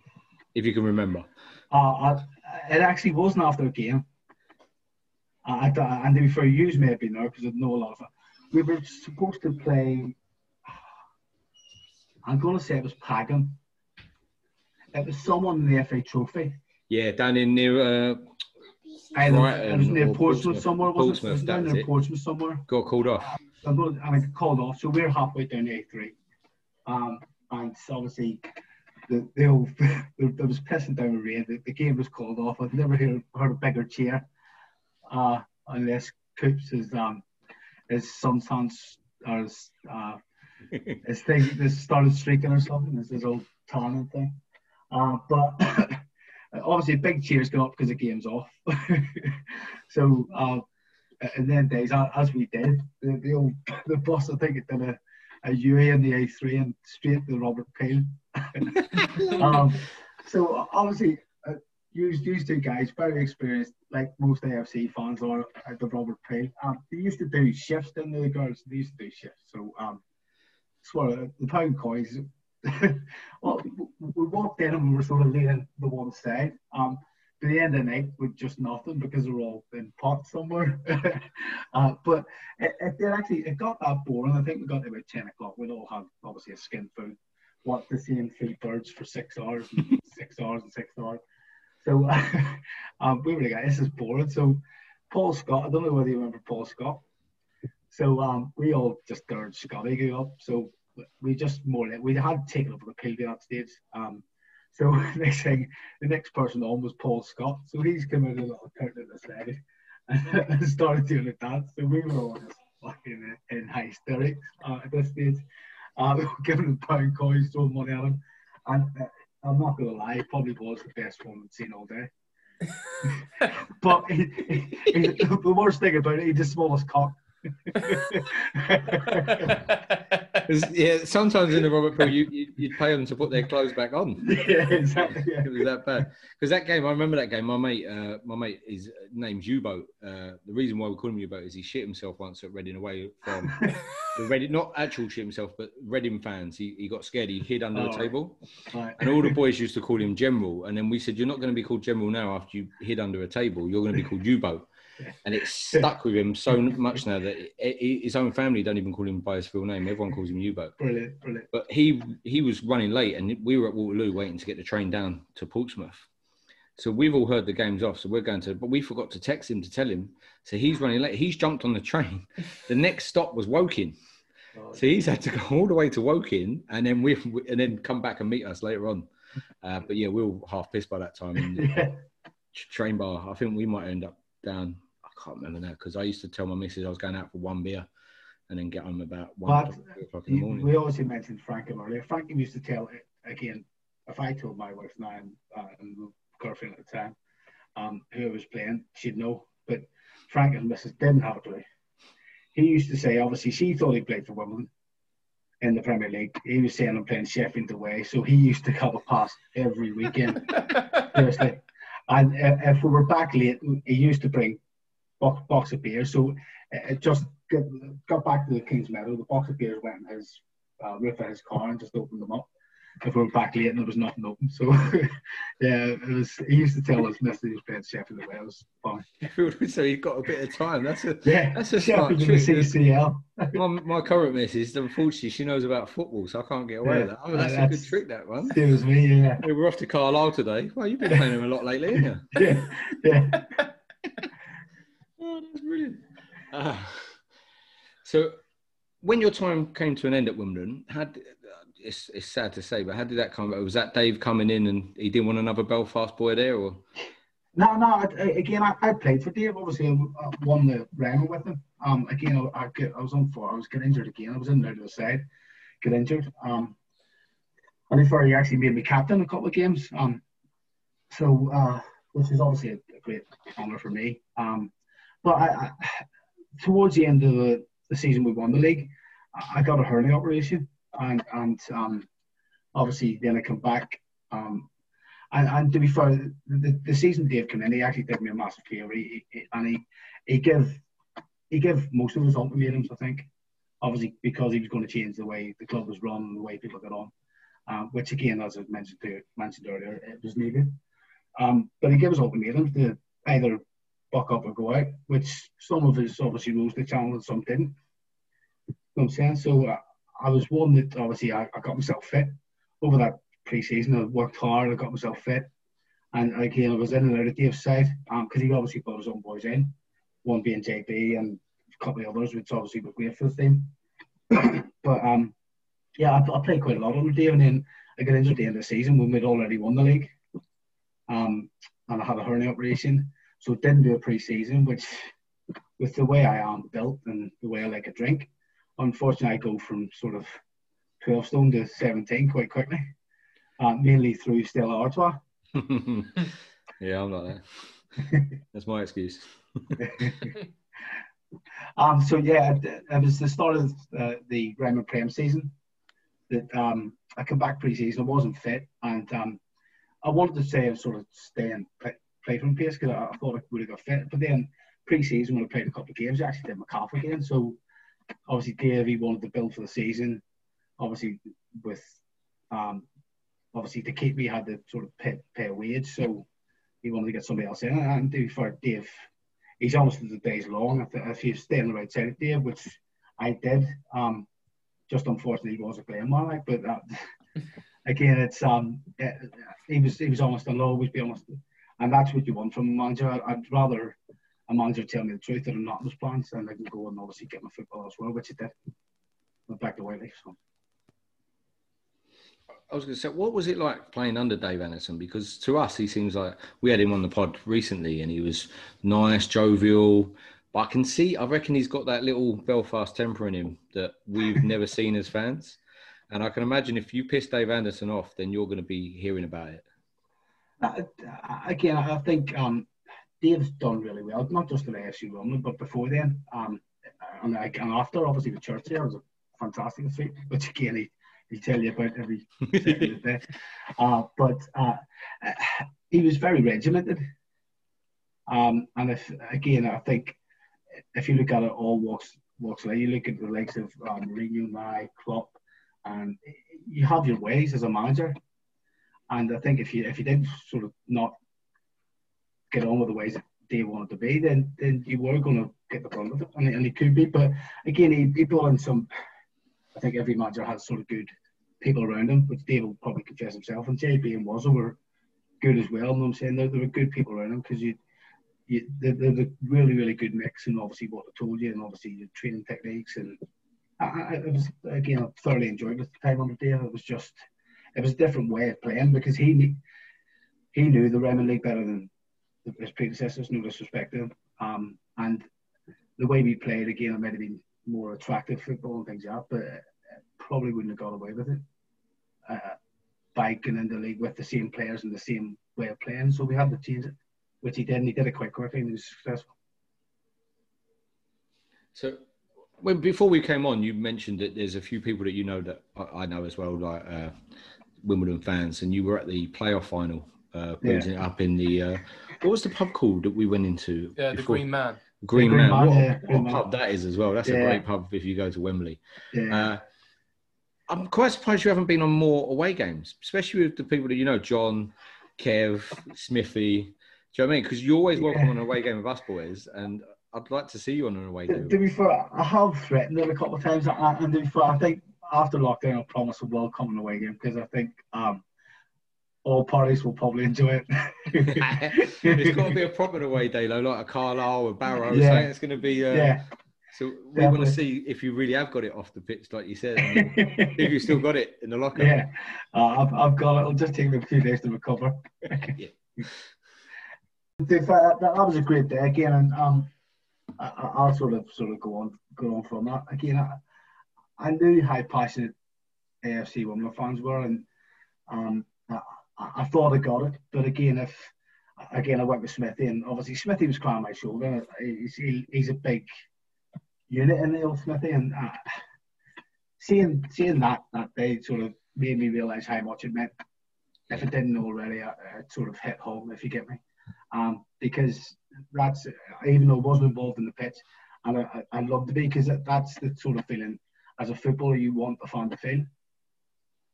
Speaker 4: if you can remember.
Speaker 3: Uh, I, it actually wasn't after a game. I, I, and to be fair, you may have been there because I know a lot of it. We were supposed to play. I'm going to say it was Pagan. It was someone in the FA Trophy.
Speaker 4: Yeah, down in near. Uh,
Speaker 3: Either, Brighton it was near Portsmouth, Portsmouth somewhere, wasn't Portsmouth, it? was down near Portsmouth somewhere.
Speaker 4: Got called off.
Speaker 3: Uh, I got called off, so we're halfway down A3. Um, and obviously, the, the old, there was pissing down rain. The, the, game was called off. I'd never heard, heard a bigger cheer. uh, unless Coops is um is sometimes or his, uh, his thing has started streaking or something. This is old talent thing. Uh, but obviously, big cheers go up because the game's off. so, uh, and then days as we did, the, the old the boss I think it did a, a UE in the A3 and straight to Robert Peel. um, so obviously, uh, used two guys, very experienced, like most AFC fans are at the Robert Peel. Um, they used to do shifts in the girls. They used to do shifts. So um, of the pound coins. well, we walked in and we were sort of leaning the one side. Um, by the end of the night, with just nothing because we are all in pots somewhere. uh, but it, it, did actually it got that boring. I think we got to about ten o'clock. We'd all have obviously a skin food, what the same three birds for six hours, and six hours and six hours. So um, we were like, this is boring. So Paul Scott, I don't know whether you remember Paul Scott. So um, we all just urged Scotty go up. So we just more like we had taken over the PV that stage. Um, so next thing, the next person on was Paul Scott. So he's come out a little curtain in the side and started doing the dance. So we were all just fucking in hysterics uh, at this stage. Uh, giving him pound coins, throwing money at him. And uh, I'm not gonna lie, it probably was the best one I've seen all day. but he, he, he, the worst thing about it, he just smallest cock
Speaker 4: yeah, sometimes in the Robert Peel, you, you would pay them to put their clothes back on.
Speaker 3: Yeah, exactly. Yeah.
Speaker 4: It was that bad because that game. I remember that game. My mate, uh, my mate, his name's U-boat. Uh, the reason why we call him U-boat is he shit himself once at Reading away from the Reading, not actual shit himself, but Reading fans. He, he got scared. He hid under oh, the table, right. and all the boys used to call him General. And then we said, "You're not going to be called General now after you hid under a table. You're going to be called U-boat." And it's stuck with him so much now that it, it, his own family don't even call him by his full name. Everyone calls him U-boat.
Speaker 3: Brilliant, brilliant.
Speaker 4: But he he was running late, and we were at Waterloo waiting to get the train down to Portsmouth. So we've all heard the game's off. So we're going to, but we forgot to text him to tell him. So he's running late. He's jumped on the train. The next stop was Woking. Oh, so he's had to go all the way to Woking, and then we and then come back and meet us later on. Uh, but yeah, we were half pissed by that time. And, yeah. Train bar. I think we might end up down can't remember now because I used to tell my missus I was going out for one beer and then get home about one but o'clock in the morning.
Speaker 3: We also mentioned Frankham earlier. Frankham used to tell again, if I told my wife now and, uh, and girlfriend at the time um, who I was playing, she'd know. But Frank and Mrs. didn't have a clue. He used to say, obviously, she thought he played for Wimbledon in the Premier League. He was saying I'm playing Sheffield away, so he used to come a pass every weekend. Seriously. And uh, if we were back late, he used to bring box, box of beer. So it just got, got back to the King's Meadow. The box of beers went in his uh, roof of his car and just opened them up. If we were back late and there was nothing open, so yeah, it was. He used to tell us Mister he was playing Sheffield away. It was fun.
Speaker 4: so he got a bit of time. That's a
Speaker 3: yeah.
Speaker 4: That's a
Speaker 3: Sheffield smart trick. CCL.
Speaker 4: my, my current missus, unfortunately, she knows about football, so I can't get away yeah, with that. Oh, that's, that's, a good trick, that one.
Speaker 3: It was me, yeah.
Speaker 4: We were off to Carlisle today. Well, you've been playing him a lot lately, haven't
Speaker 3: you? yeah, yeah.
Speaker 4: Uh, so, when your time came to an end at Wimbledon, had it's, it's sad to say, but how did that come about? Was that Dave coming in and he didn't want another Belfast boy there, or?
Speaker 3: No, no. I, again, I, I, played for Dave. Obviously, I won the Ryman with him. Um, again, I, I was on four. I was getting injured again. I was in there to the side, get injured. Um, and before he actually made me captain a couple of games. Um, so uh, which is obviously a, a great honour for me. Um, but I, towards the end of the, the, season, we won the league. I got a hernia operation, and and um, obviously then I come back. Um, and, and to be fair, the, the season Dave came in, he actually did me a massive favour. He, he, and he he gave he gave most of his ultimatums, I think, obviously because he was going to change the way the club was run, the way people got on, um, which again, as I mentioned to mentioned earlier, it was needed. Um, but he gave us ultimatums to either buck up or go out, which some of us obviously rose the challenge and some didn't. You know what I'm saying? So uh, I was one that obviously I, I got myself fit over that pre-season. I worked hard, I got myself fit. And again, I was in and out of Dave's side because um, he obviously put his own boys in, one being JB and a couple of others, which obviously were great for the team. but um, yeah, I, I, played quite a lot under Dave, and then I got injured at the end of the season when we'd already won the league. Um, and I had a hernia operation. So didn't do a pre-season, which with the way I am built and the way I like a drink, unfortunately I go from sort of 12 stone to 17 quite quickly, uh, mainly through Stella Artois.
Speaker 4: yeah, I'm not there. That's my excuse.
Speaker 3: um, so yeah, it was the start of uh, the Ryman Prem season that um, I come back pre-season. I wasn't fit, and um, I wanted to say I sort of stay and from pace because I, I, thought I would have got fit. But then pre-season when I played a couple of games, I actually did my calf again. So obviously Davey wanted to build for the season. Obviously with um, obviously to keep me had to sort of pay, pay wage. So he wanted to get somebody else in. And be fair, Dave, he's almost the days long. If, if you stay on the right side of Dave, which I did, um, just unfortunately he wasn't playing well. Like, but uh, again, it's um, he was he was honest. I'll always be honest, and that's what you want from a manager. I'd rather a manager tell me the truth that I'm not in his plans, and I can go and obviously get my football as well, which he did. Went back to Whyteleafe. So.
Speaker 4: I was going to say, what was it like playing under Dave Anderson? Because to us, he seems like we had him on the pod recently, and he was nice, jovial. But I can see, I reckon he's got that little Belfast temper in him that we've never seen as fans. And I can imagine if you piss Dave Anderson off, then you're going to be hearing about it.
Speaker 3: Uh, again, I think um, Dave's done really well, not just at AFC Rome, but before then. Um, and, and after, obviously, the church there was a fantastic feat, which again, he, he tell you about every second of the day. Uh, but uh, he was very regimented. Um, and if again, I think if you look at it all walks walks away, you look at the likes of um, Mourinho, Nye, Klopp, and you have your ways as a manager. And I think if you if you did sort of not get on with the ways that they wanted to be, then then you were going to get the brunt of it, and, and he could be. But again, he, he brought in some. I think every manager has sort of good people around him, which Dave will probably confess himself. And JB and Wazza were good as well. And I'm saying there, there were good people around him because you, you they're, they're a really really good mix, and obviously what I told you, and obviously your training techniques, and I, I it was again I thoroughly enjoyed the time on the Dave. It was just it was a different way of playing because he he knew the Ryman League better than his predecessors, no disrespect to him. Um, and the way we played, again, it might have been more attractive football and things like that, but probably wouldn't have got away with it uh, into the league with the same players and the same way of playing. So we had to change it, which he did, and he did it quite quickly, and he was successful.
Speaker 4: So, when before we came on, you mentioned that there's a few people that you know that I, I know as well, like uh, Wimbledon fans, and you were at the playoff final uh, yeah. it up in the. Uh, what was the pub called that we went into?
Speaker 2: Yeah, before? the Green Man.
Speaker 4: Green, Green Man. Man. What, yeah, what Man. pub that is as well. That's yeah. a great pub if you go to Wembley. Yeah. Uh, I'm quite surprised you haven't been on more away games, especially with the people that you know, John, Kev, Smithy. Do you know what I mean? Because you're always welcome yeah. on an away game with us boys, and I'd like to see you on an away game.
Speaker 3: To be fair, I have threatened it a couple of times, and to be fair, I think after lockdown, I'll promise a welcome away game because I think um, all parties will probably enjoy it.
Speaker 4: it's got to be a proper away day, though, like a Carlisle or Barrow. Yeah. it's going to be. Uh, yeah. So we Definitely. want to see if you really have got it off the pitch, like you said. if you still got it in the locker.
Speaker 3: Yeah, uh, I've, I've got it. It'll just take me a few days to recover. yeah. That, that was a great day again, and um, I, will sort of sort of go on go on from that again. I, I knew how passionate AFC Wimbledon fans were, and um, I, thought I got it, but again, if again I went with Smithy, and obviously Smithy was crying my shoulder. He's, he, he's a big unit in the old Smithy, and uh, seeing seeing that that day sort of made me realise how much it meant. If I didn't already, it sort of hit home, if you get me. Um, because that's even though I wasn't involved in the pitch, and I, I, I love to be because that's the sort of feeling as a footballer you want the fan to feel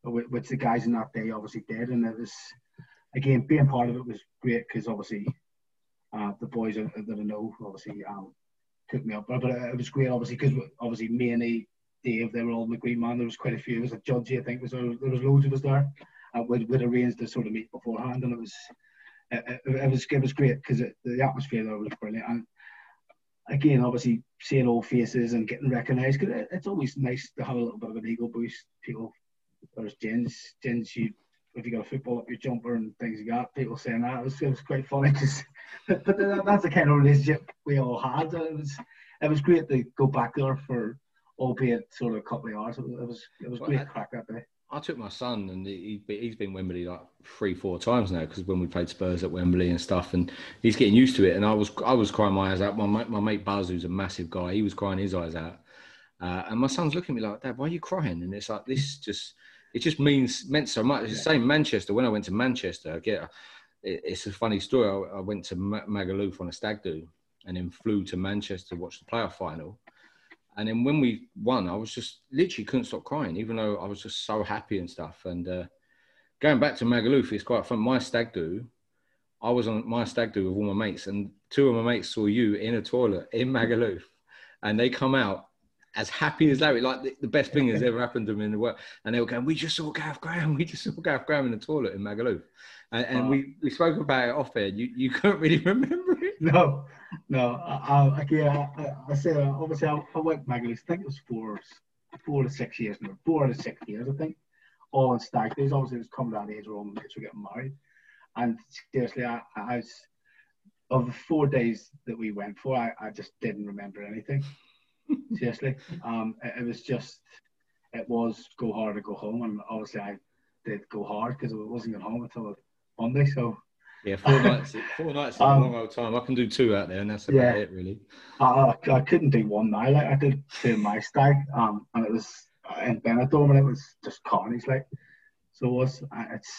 Speaker 3: which the guys in that day obviously did. And it was, again, being part of it was great because obviously uh, the boys that, I know obviously um, took me up. But, it was great, obviously, because obviously me and Dave, they were all in the Green Man. There was quite a few. There was a judge, I think, was there, there was loads of us there. Uh, we'd, we'd arranged to sort of meet beforehand, and it was it, it was it was great because the atmosphere there was brilliant. And again, obviously seeing old faces and getting recognised because it, it's always nice to have a little bit of an ego boost. People there's Jens, Jens, you if you got a football up your jumper and things like that, people saying that it was, it was quite funny because but that's the kind of relationship we all had. It was it was great to go back there for albeit sort of a couple of hours. It was it was great well, crack that day.
Speaker 4: I took my son, and he, he's been Wembley like three, four times now because when we played Spurs at Wembley and stuff, and he's getting used to it. And I was, I was crying my eyes out. My mate, my mate Buzz, who's a massive guy, he was crying his eyes out. Uh, and my son's looking at me like, Dad, why are you crying? And it's like this just, it just means meant so much. It's the same Manchester. When I went to Manchester, I get, it, it's a funny story. I, I went to Magaluf on a stag do, and then flew to Manchester to watch the playoff final and then when we won, I was just literally couldn't stop crying, even though I was just so happy and stuff. And uh, going back to Magaluf, it's quite fun. My stag do, I was on my stag do with all my mates, and two of my mates saw you in a toilet in Magaluf, and they come out as happy as Larry, like the, the best thing that's ever happened to them in the world. And they were going, "We just saw Gav Graham. We just saw Gav Graham in the toilet in Magaluf." And, and we, we spoke about it off air. You you couldn't really remember it.
Speaker 3: No, no. I, I, again, I, I said uh, obviously I, I went Magaluf. I think it was four four to six years, no, four to six years, I think. All on stag days. Obviously, it was coming down the age where all my mates were getting married. And seriously, I, I was of the four days that we went for, I, I just didn't remember anything. seriously, um, it, it, was just it was go hard or go home, and obviously I did go hard because I wasn't going home until Monday. So
Speaker 4: yeah, four nights. Four nights is um, a long old time. I can do two out there, and that's about yeah, it, really.
Speaker 3: I, I couldn't do one night. Like I did two my stag, um, and it was in Benidorm, and it was just carnage. Like so, it was it's.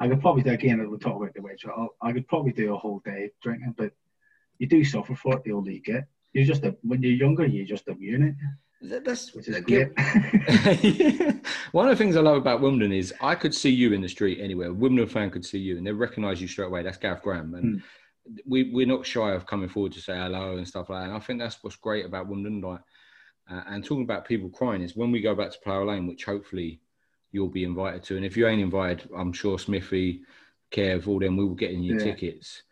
Speaker 3: I could probably do again. We'll talk about the wage. I could probably do a whole day drinking, but you do suffer for it the older you get. You're just a, when you're younger, you're just immune.
Speaker 4: That's which is great. One of the things I love about Wimbledon is I could see you in the street anywhere. Wimbledon fan could see you and they recognise you straight away. That's Gareth Graham, and mm. we we're not shy of coming forward to say hello and stuff like that. And I think that's what's great about Wimbledon. Like, uh, and talking about people crying is when we go back to Plough Lane, which hopefully you'll be invited to. And if you ain't invited, I'm sure Smithy, Kev, all them, we will get in your yeah. tickets.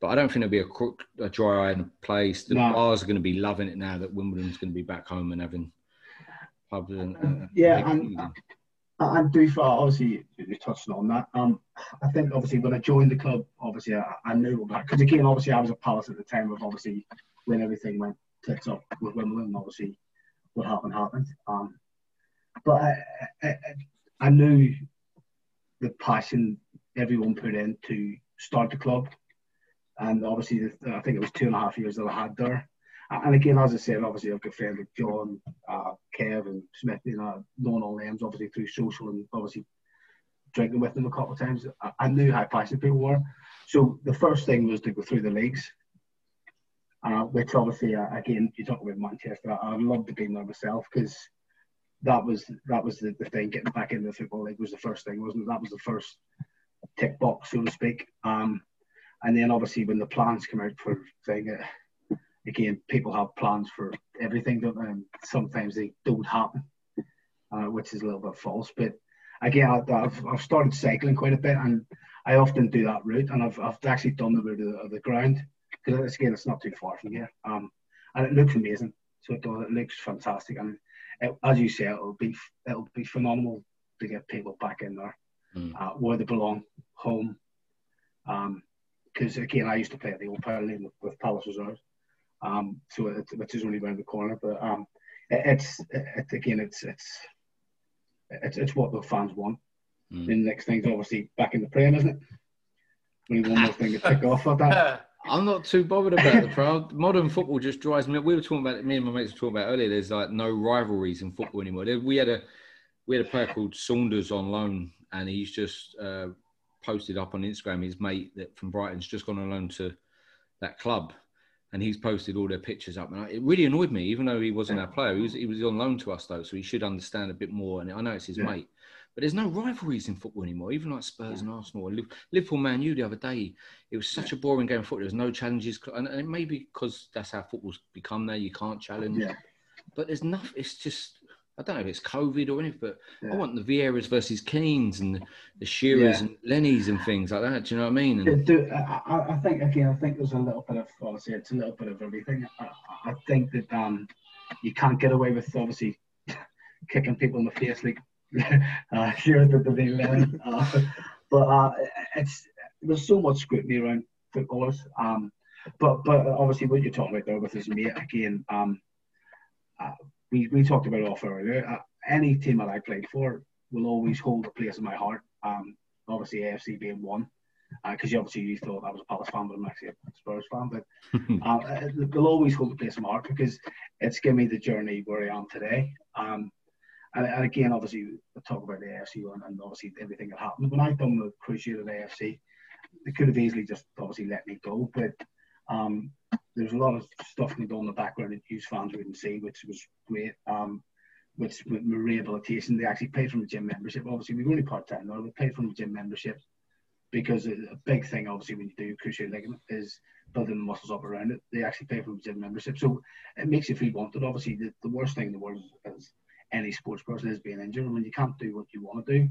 Speaker 4: But I don't think there'll be a, crook, a dry eye in a place. The no. bars are going to be loving it now that Wimbledon's going to be back home and having pubs and
Speaker 3: uh, yeah, and and do for obviously you touched on that. Um, I think obviously when I joined the club, obviously I, I knew that because again, obviously I was a palace at the time of obviously when everything went tits up with Wimbledon. Obviously, what happened happened. Um, but I, I, I knew the passion everyone put in to start the club and obviously, I think it was two and a half years that I had there. And again, as I said, obviously I've got friends like John, uh, Kev, and Smith. You know, known all names obviously through social and obviously drinking with them a couple of times. I, I knew how passionate people were. So the first thing was to go through the leagues, uh, which obviously uh, again you talk about Manchester. I'd love to be there myself because that was that was the, the thing. Getting back into the football league was the first thing, wasn't it? That was the first tick box, so to speak. Um, and then obviously when the plans come out for thing, uh, again, people have plans for everything, don't? And sometimes they don't happen, uh, which is a little bit false. But again, I've, I've started cycling quite a bit, and I often do that route, and I've, I've actually done the route of the, of the ground because again, it's not too far from here, um, and it looks amazing. So it, does, it looks fantastic, and it, as you say, it'll be it'll be phenomenal to get people back in there mm. uh, where they belong, home. Um, because again, I used to play at the old Parallel with, with Palace Reserves, um, so it, which is only around the corner. But um, it, it's it, again, it's it's it's it's what the fans want. Mm. the next thing's obviously back in the Prem, isn't it? Only one more thing to tick off of that.
Speaker 4: I'm not too bothered about the crowd. Modern football just drives me. We were talking about it. me and my mates were talking about earlier. There's like no rivalries in football anymore. We had a we had a player called Saunders on loan, and he's just uh, posted up on Instagram his mate that from Brighton's just gone on loan to that club, and he's posted all their pictures up. And it really annoyed me, even though he wasn't yeah. our player. He was he was on loan to us though, so he should understand a bit more. And I know it's his yeah. mate, but there's no rivalries in football anymore. Even like Spurs and Arsenal or Liverpool, Man U the other day, it was such a boring game of football. There's no challenges, and, and maybe because that's how football's become. There, you can't challenge. Yeah. But there's nothing. It's just I don't know if it's COVID or anything, but yeah. I want the Vieiras versus Keanes and the Shearers yeah. and Lennies and things like that. Do you know what I mean?
Speaker 3: And, do, I, I, think again, I think there's a little bit of obviously it's a little bit of everything. I, I think that um, you can't get away with obviously kicking people in the face like uh, Shearers did the uh, but uh, it's there's so much scrutiny around footballers. Um, but but obviously what you're talking about there with his mate again. Um, uh, we we talked about it off earlier. Uh, any team that I played for will always hold a place in my heart. Um, obviously AFC being one, because uh, obviously you thought I was a Palace fan, but I'm actually a Spurs fan. But uh, they'll always hold a place in my heart because it's given me the journey where I am today. Um, and, and, again, obviously, we talk about the AFC one and obviously everything that happened. When I done the cruciate at AFC, they could have easily just obviously let me go, but um, there's a lot of stuff going on in the background that Hughes fans wouldn't see, which was great. Um, which with my rehabilitation, they actually paid from the gym membership. Obviously, we were only part time though. They paid from the gym membership because a big thing, obviously, when you do cruciate ligament is building the muscles up around it. They actually pay for the gym membership, so it makes you feel wanted. Obviously, the, the worst thing in the world is any sports person is being injured, when you can't do what you want to do.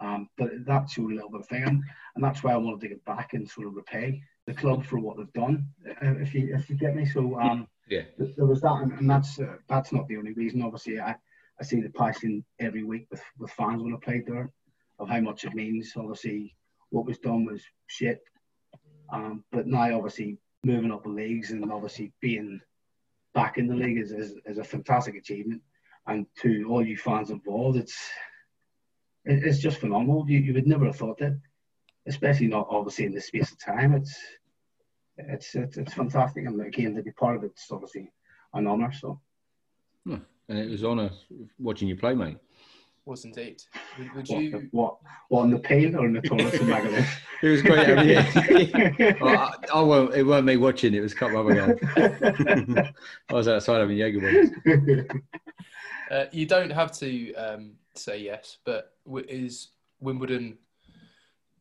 Speaker 3: Um, but that's a little bit of thing, and that's why I wanted to get back and sort of repay the club for what they've done. Uh, if you if you get me, so um,
Speaker 4: yeah,
Speaker 3: there was that, and, and that's uh, that's not the only reason. Obviously, I, I see the passion every week with, with fans when I played there of how much it means. Obviously, what was done was shit, um, but now obviously moving up the leagues and obviously being back in the league is, is, is a fantastic achievement. And to all you fans involved, it's it's just phenomenal. You, you would never have thought that, especially not obviously in the space of time. It's it's it's, it's fantastic, and again to be part of it's obviously an honour. So,
Speaker 4: hmm. and it was honour watching you play, mate.
Speaker 2: Was indeed. Would, would
Speaker 3: what,
Speaker 2: you
Speaker 3: what what in the pain or in the toilet in Magaluf?
Speaker 4: It was great. I, mean, well, I, I won't, it weren't me watching. It was a couple of other guys. I was outside having Jaeger
Speaker 2: uh, You don't have to um, say yes, but is Wimbledon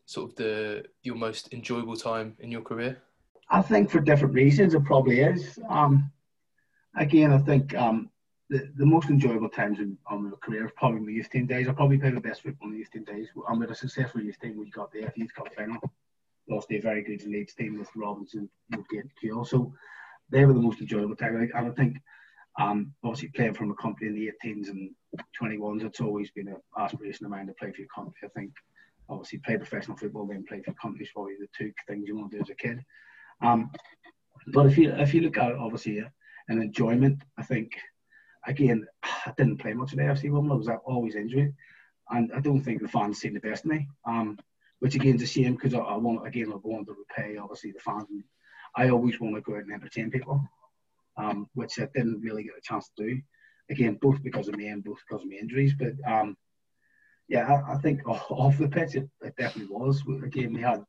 Speaker 2: sort of the your most enjoyable time in your career?
Speaker 3: I think for different reasons it probably is. Um, again, I think um, the, the most enjoyable times in on my career is probably my youth team days. I probably played the best football in the youth team days. I'm with a successful youth team. We got the Youth Cup final, lost a very good Leeds team with Robinson, Woodgate, Kewell. So they were the most enjoyable time. And I think um, obviously playing from a company in the 18s and 21s, it's always been an aspiration of mine to play for your company. I think obviously play professional football, then play for country probably the two things you want to do as a kid. Um, but if you if you look at obviously an enjoyment, I think again I didn't play much in AFC Wimbledon. I was always injured, and I don't think the fans seen the best of me. Um, which again is a shame because I, I, want again I wanted to repay obviously the fans. And I always want to go out and entertain people, um, which I didn't really get a chance to do. Again, both because of me and both because of my injuries. But um, yeah, I, think off the pitch it, it definitely was. Again, we had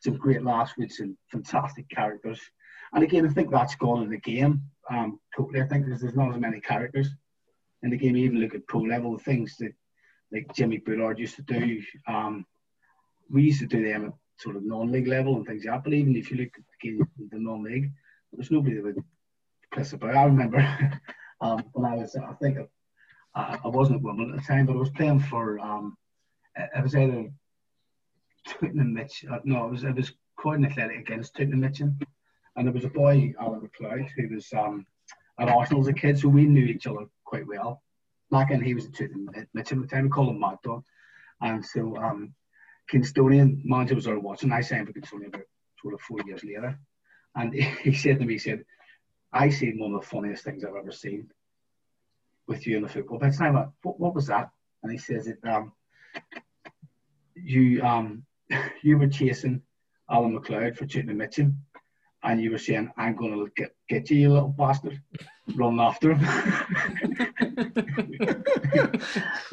Speaker 3: some great laughs with some fantastic characters. And again, I think that's gone in the game. Um, totally, I think there's, there's not as many characters in the game. You even look at pro level things that like Jimmy Bullard used to do. Um, we used to do them at sort of non-league level and things like that. But even if you look at the the non-league, there's nobody that would piss about. I remember um, when I was, I think I, I wasn't at Wimbledon at the time, but I was playing for. Um, it was either Tooting and Mitch. Uh, no, it was it was Croydon Athletic against Tooting and Mitcham, and there was a boy Alan McLeod who was um, at Arsenal as a kid, so we knew each other quite well. Back then, he was at Tooting and Mitcham at the time. We called him Mad Dog, and so um, Kingstonian manager was there watching. I signed for Kingstonian about sort of four years later, and he said to me, he said, "I seen one of the funniest things I've ever seen with you in the football pitch." And I went, "What, what was that?" And he says, "It um, you um." you were chasing Alan McLeod for Tooting Mitcham, and you were saying, "I'm going to get get you, you little bastard," running after him.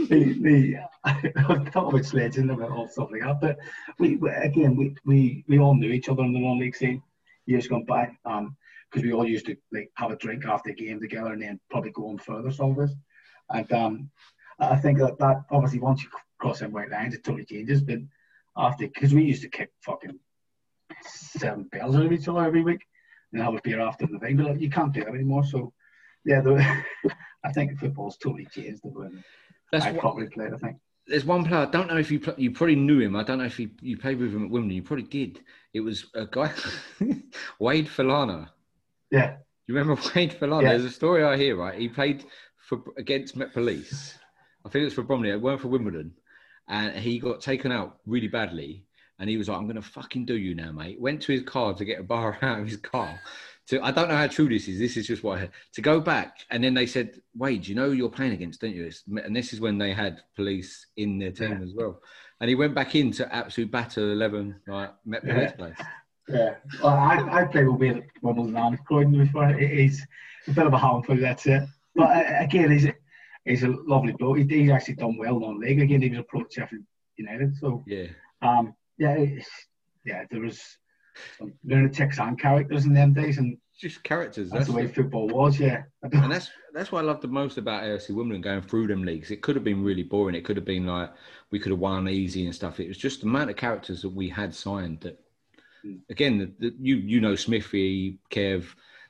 Speaker 3: the, the, I thought it's legend all stuff like that, but we, again we, we we all knew each other in the non-league scene years gone by, um, because we all used to like have a drink after the game together and then probably go on further some of this, and um, I think that that obviously once you cross them white lines, it totally changes, but after because we used to kick fucking seven bells out of each other every week and have a beer after the thing. But like, you can't do that anymore. So yeah, the, I think football's totally changed the way That's I what, probably played. I think.
Speaker 4: There's one player. I don't know if you you probably knew him. I don't know if you, you played with him at Wimbledon. You probably did. It was a guy, Wade Falana.
Speaker 3: Yeah.
Speaker 4: You remember Wade Falana? Yeah. There's a story I hear. Right, he played for against Met Police. I think it was for Bromley. It weren't for Wimbledon and he got taken out really badly and he was like, "I'm gonna fucking do you now, mate." Went to his car to get a bar out of his car. To I don't know how true this is. This is just what I heard. To go back, and then they said, "Wade, you know who you're playing against, don't you?" It's, and this is when they had police in their team
Speaker 3: Yeah.
Speaker 4: as well. And he went back in to absolute batter eleven, like met
Speaker 3: Yeah.
Speaker 4: police place.
Speaker 3: Yeah, well, I, I played with Wade at Wimbledon and Croydon before. He- He's a bit of a handful, that's it. But uh, again, he's a, he's a lovely bloke. He, he's actually done well non-league. Again, he was a pro approached Sheffield United. So,
Speaker 4: Yeah,
Speaker 3: um, yeah, it's, yeah, there was some lunatics and characters in them days, and
Speaker 4: just characters.
Speaker 3: that's
Speaker 4: That's
Speaker 3: the way football was. Yeah,
Speaker 4: and that's that's what I love the most about AFC Wimbledon going through them leagues. It could have been really boring. It could have been like we could have won easy and stuff. It was just the amount of characters that we had signed. That. Again, the, the, you you know Smithy, Kev,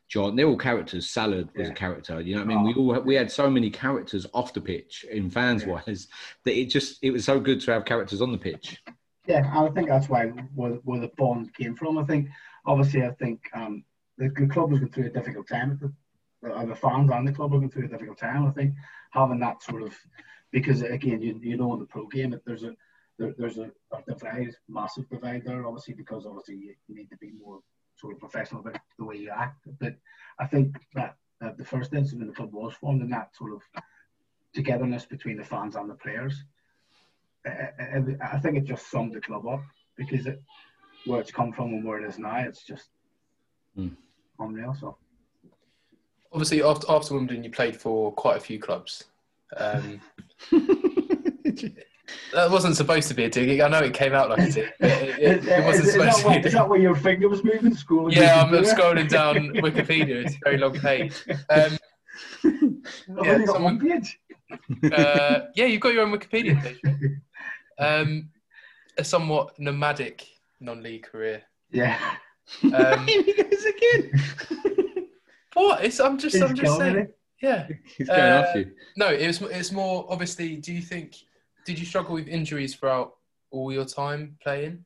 Speaker 4: John, they're all characters. Salad was
Speaker 3: Yeah.
Speaker 4: a character. You know what I mean? We all we had so many characters off the pitch in fans
Speaker 3: Yeah.
Speaker 4: wise that it just it was so good to have characters on the pitch.
Speaker 3: Yeah, I think that's why where, where the bond came from. I think obviously I think um, the, the club was going through a difficult time. At the, uh, the fans and the club were going through a difficult time. I think having that sort of because again you, you know in the pro game there's a there, there's a, a divide, massive divide there. Obviously because obviously you, you need to be more sort of professional about the way you act. But I think that, that the first incident the club was formed in that sort of togetherness between the fans and the players. I, I- I think it just summed the club up because it, where it's come from and where it is now, it's just
Speaker 4: Hmm.
Speaker 3: unreal. So
Speaker 2: Obviously, after after Wimbledon, you played for quite a few clubs. Um, that wasn't supposed to be a dig. I know it came out like a dig. It, it, it wasn't
Speaker 3: is, is,
Speaker 2: supposed
Speaker 3: that
Speaker 2: to
Speaker 3: what,
Speaker 2: be a
Speaker 3: is that where your finger was moving? School?
Speaker 2: Yeah, I'm scrolling down Wikipedia. It's a very long page. Um, yeah, someone-
Speaker 3: one page.
Speaker 2: uh, yeah, you've got your own Wikipedia page. Um, a somewhat nomadic non-league career.
Speaker 3: Yeah.
Speaker 2: Um,
Speaker 4: he goes again.
Speaker 2: what? It's, I'm just,
Speaker 3: He's
Speaker 2: I'm just saying.
Speaker 3: it.
Speaker 2: Yeah.
Speaker 4: He's going
Speaker 2: Uh,
Speaker 4: off you.
Speaker 2: No, it was. It's more obviously. Do you think? Did you struggle with injuries throughout all your time playing?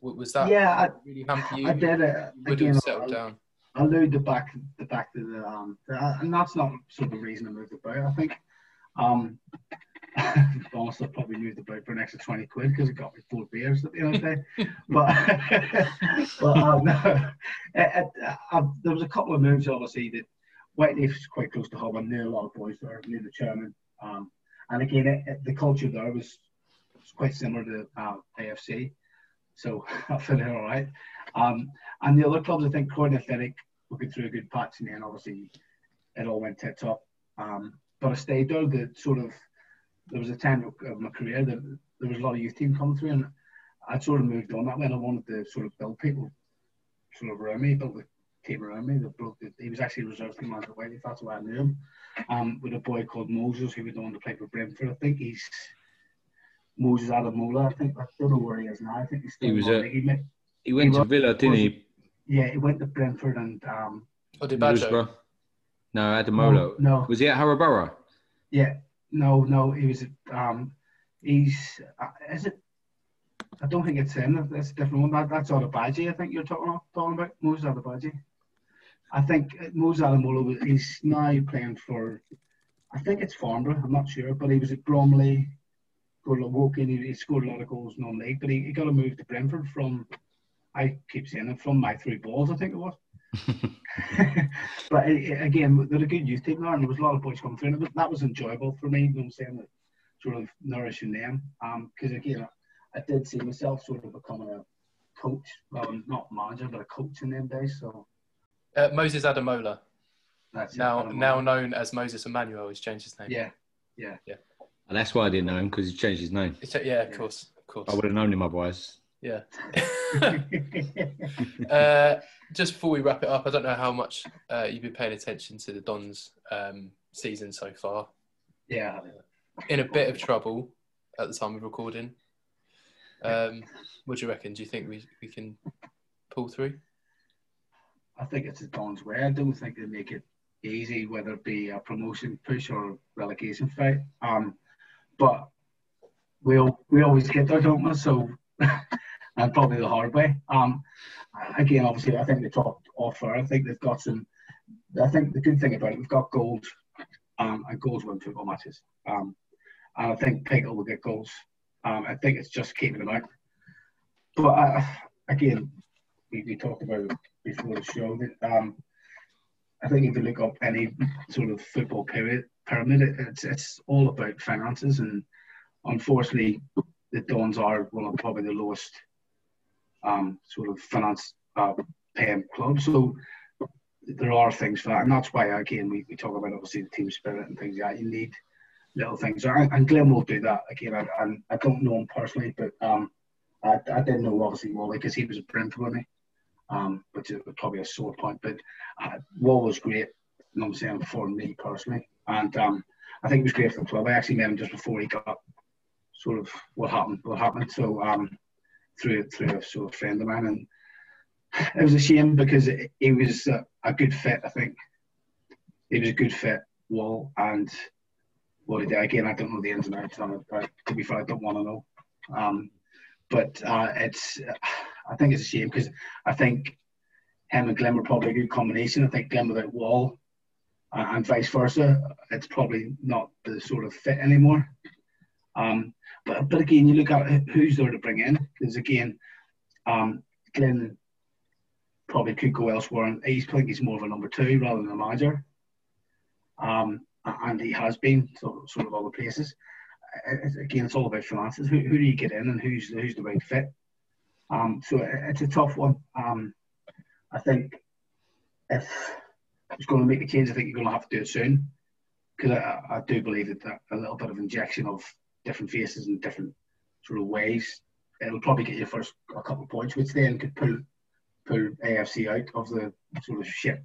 Speaker 2: Was that
Speaker 3: Yeah, I-
Speaker 2: really hamper you?
Speaker 3: I did it
Speaker 2: Would
Speaker 3: again.
Speaker 2: settled
Speaker 3: I-
Speaker 2: down.
Speaker 3: I the back the back to the um the, and that's not sort of the reason I moved about. I think um to I probably moved about for an extra twenty quid because it got me four beers at the end of the day. but but um, it, it, uh, there was a couple of moves obviously that is quite close to home. I knew a lot of boys there, knew the chairman. Um, and again, it, it, the culture there was, was quite similar to uh, AFC. So I in all right. Um, and the other clubs, I think Croydon Athletic were going through a good patch, and then obviously it all went tits up. Um, but I stayed there. The sort of there was a time of my career that there was a lot of youth team coming through, and I sort of moved on that way. I wanted to sort of build people sort of around me, build a team around me. The bloke that he was actually a reserve team manager. White, if that's why I knew him. Um, with a boy called Moses who was the one to play for Brentford. I think he's Moses Ademola. I think I don't know where he is now. I think he's still
Speaker 4: He was a-
Speaker 3: the league, mate.
Speaker 4: He went
Speaker 3: he
Speaker 4: to
Speaker 3: was-
Speaker 4: Villa, didn't he?
Speaker 3: Yeah, he went to Brentford and um,
Speaker 2: Or did Badger?
Speaker 4: No, Ademola.
Speaker 3: No, no.
Speaker 4: Was he at Harrow
Speaker 3: Yeah, no, no. He was. Um, he's. Uh, is it? I don't think it's him. That's a different one. That, that's Odubajo, I think you're talking talking about. Moses Odubajo. I think Ademola. was- He's now playing for. I think it's Farnborough. I'm not sure, but he was at Bromley. Scored a walk in. He, scored a lot of goals non-league, but he, he got a move to Brentford from. I keep saying it from my three balls. I think it was. but uh, again, they're a good youth team there, and there was a lot of boys coming through, and it was, that was enjoyable for me. You know what I'm saying? That sort of nourishing them, because again, I, I did see myself sort of becoming a coach, well, not manager, but a coach in them days. So
Speaker 2: Uh, Moses Ademola,
Speaker 3: that's it.
Speaker 2: now
Speaker 3: I don't
Speaker 2: now known as Moses Emmanuel, he's changed his name.
Speaker 3: yeah, yeah, yeah.
Speaker 4: And that's why I didn't know him because he changed his name.
Speaker 2: It's- yeah, of course, of course.
Speaker 4: I would have known him otherwise.
Speaker 2: Yeah. uh, just before we wrap it up, I don't know how much uh, you've been paying attention to the Dons um, season so far.
Speaker 3: yeah.
Speaker 2: In a bit of trouble at the time of recording. Um, what do you reckon? Do you think we, we can pull through?
Speaker 3: I think it's a Don's way. I don't think they make it easy, whether it be a promotion push or relegation fight. Um, but we'll we always get there, don't we? So, and probably the hard way. Um, again, obviously, I think they talked offer. I think they've got some. I think the good thing about it, we've got goals, um, and goals win football matches. Um, and I think Pickle will get goals. Um, I think it's just keeping them out. but uh, again, we, we talked about before the show that um, I think if you look up any sort of football pyramid, it, it's it's all about finances, and unfortunately, the Dons are one of probably the lowest um, sort of finance uh, paying clubs. So there are things for that, and that's why again we, we talk about obviously the team spirit and things like that. You need little things, and, and Glyn will do that again. I, I, I don't know him personally, but um, I, I didn't know obviously Wally because he was a with me, um, which is probably a sore point. But uh, Wall was great, you know I'm saying, for me personally, and um, I think it was great for the club. I actually met him just before he got sort of what happened, what happened. So um, through through a sort of friend of mine, and it was a shame because it, was a, good fit. I think it was a good fit. Wall and what he did again. I don't know the ins and outs of it, but to be fair, I don't want to know. Um, but uh, it's I think it's a shame because I think him and Glyn were probably a good combination. I think Glyn without Wall uh, and vice versa, it's probably not the sort of fit anymore. Um, but but again, you look at who's there to bring in because again, um, Glyn probably could go elsewhere, and he's I think he's more of a number two rather than a manager. Um, and he has been sort of, sort of other places. Again, it's all about finances. Who, who do you get in, and who's who's the right fit? Um, so it's a tough one. Um, I think if it's going to make a change, I think you're going to have to do it soon because I, I, do believe that, that a little bit of injection of different faces and different sort of ways, it'll probably get you first a couple of points, which then could pull pull AFC out of the sort of shit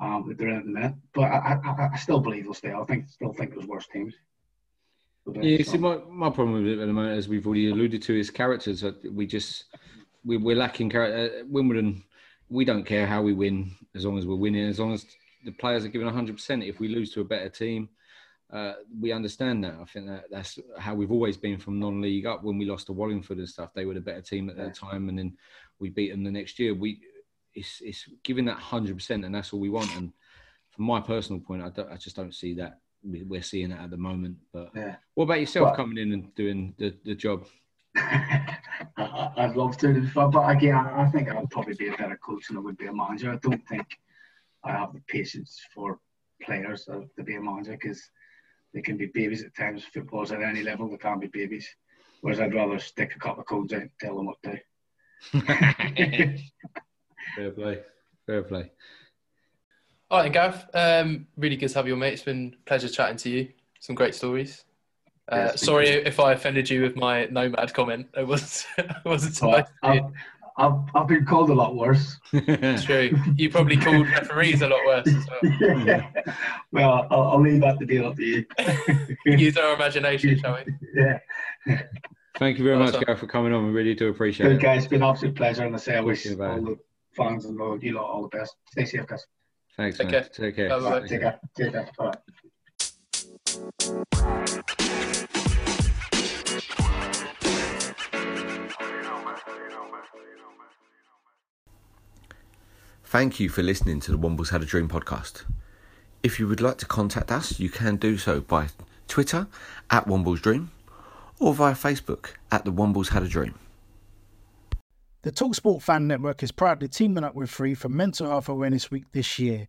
Speaker 3: um, that they're in at the minute. But I, I, I still believe they'll stay. I think still think there's worse teams.
Speaker 4: Yeah, see, my, my problem with it at the moment, as we've already alluded to, is characters. We just we, we're lacking character. Uh, Wimbledon, we don't care how we win as long as we're winning, as long as the players are giving 100%. If we lose to a better team, uh, we understand that. I think that that's how we've always been from non-league up. When we lost to Wallingford and stuff, they were the better team at that time, and then we beat them the next year. We it's it's giving that hundred percent, and that's all we want. And from my personal point, I, I just don't see that we're seeing that at the moment. But yeah. what about yourself well, coming in and doing the, the job?
Speaker 3: I'd love to, but again, I think I would probably be a better coach than I would be a manager. I don't think I have the patience for players to be a manager because they can be babies at times. Footballers at any level, they can't be babies. Whereas I'd rather stick a couple of codes out and tell them what to
Speaker 4: do. Fair play. Fair play.
Speaker 2: All right, Gareth. Um, really good to have you, mate. It's been a pleasure chatting to you. Some great stories. Uh, sorry if I offended you with my nomad comment. It was it wasn't so
Speaker 3: well, I've, I've, I've, been called a lot worse.
Speaker 2: True. You probably called referees a lot worse as
Speaker 3: well. yeah. Well, I'll, I'll, leave that to be up to you.
Speaker 2: Use our imagination, shall we?
Speaker 3: Yeah.
Speaker 4: Thank you very awesome. much, Gareth, for coming on. We really do appreciate
Speaker 3: Good,
Speaker 4: it.
Speaker 3: Good, guys. It's been an absolute pleasure. And I say I wish all the fans and all, you lot all the best. Stay safe, guys.
Speaker 4: Thanks, Take man. Care. Take care.
Speaker 3: Bye-bye. Take care. Take care. Bye.
Speaker 5: Thank you for listening to the Wombles Had a Dream podcast. If you would like to contact us, you can do so by Twitter at Wombles Dream or via Facebook at the Wombles Had a Dream.
Speaker 1: The Talksport Fan Network is proudly teaming up with Free for Mental Health Awareness Week this year.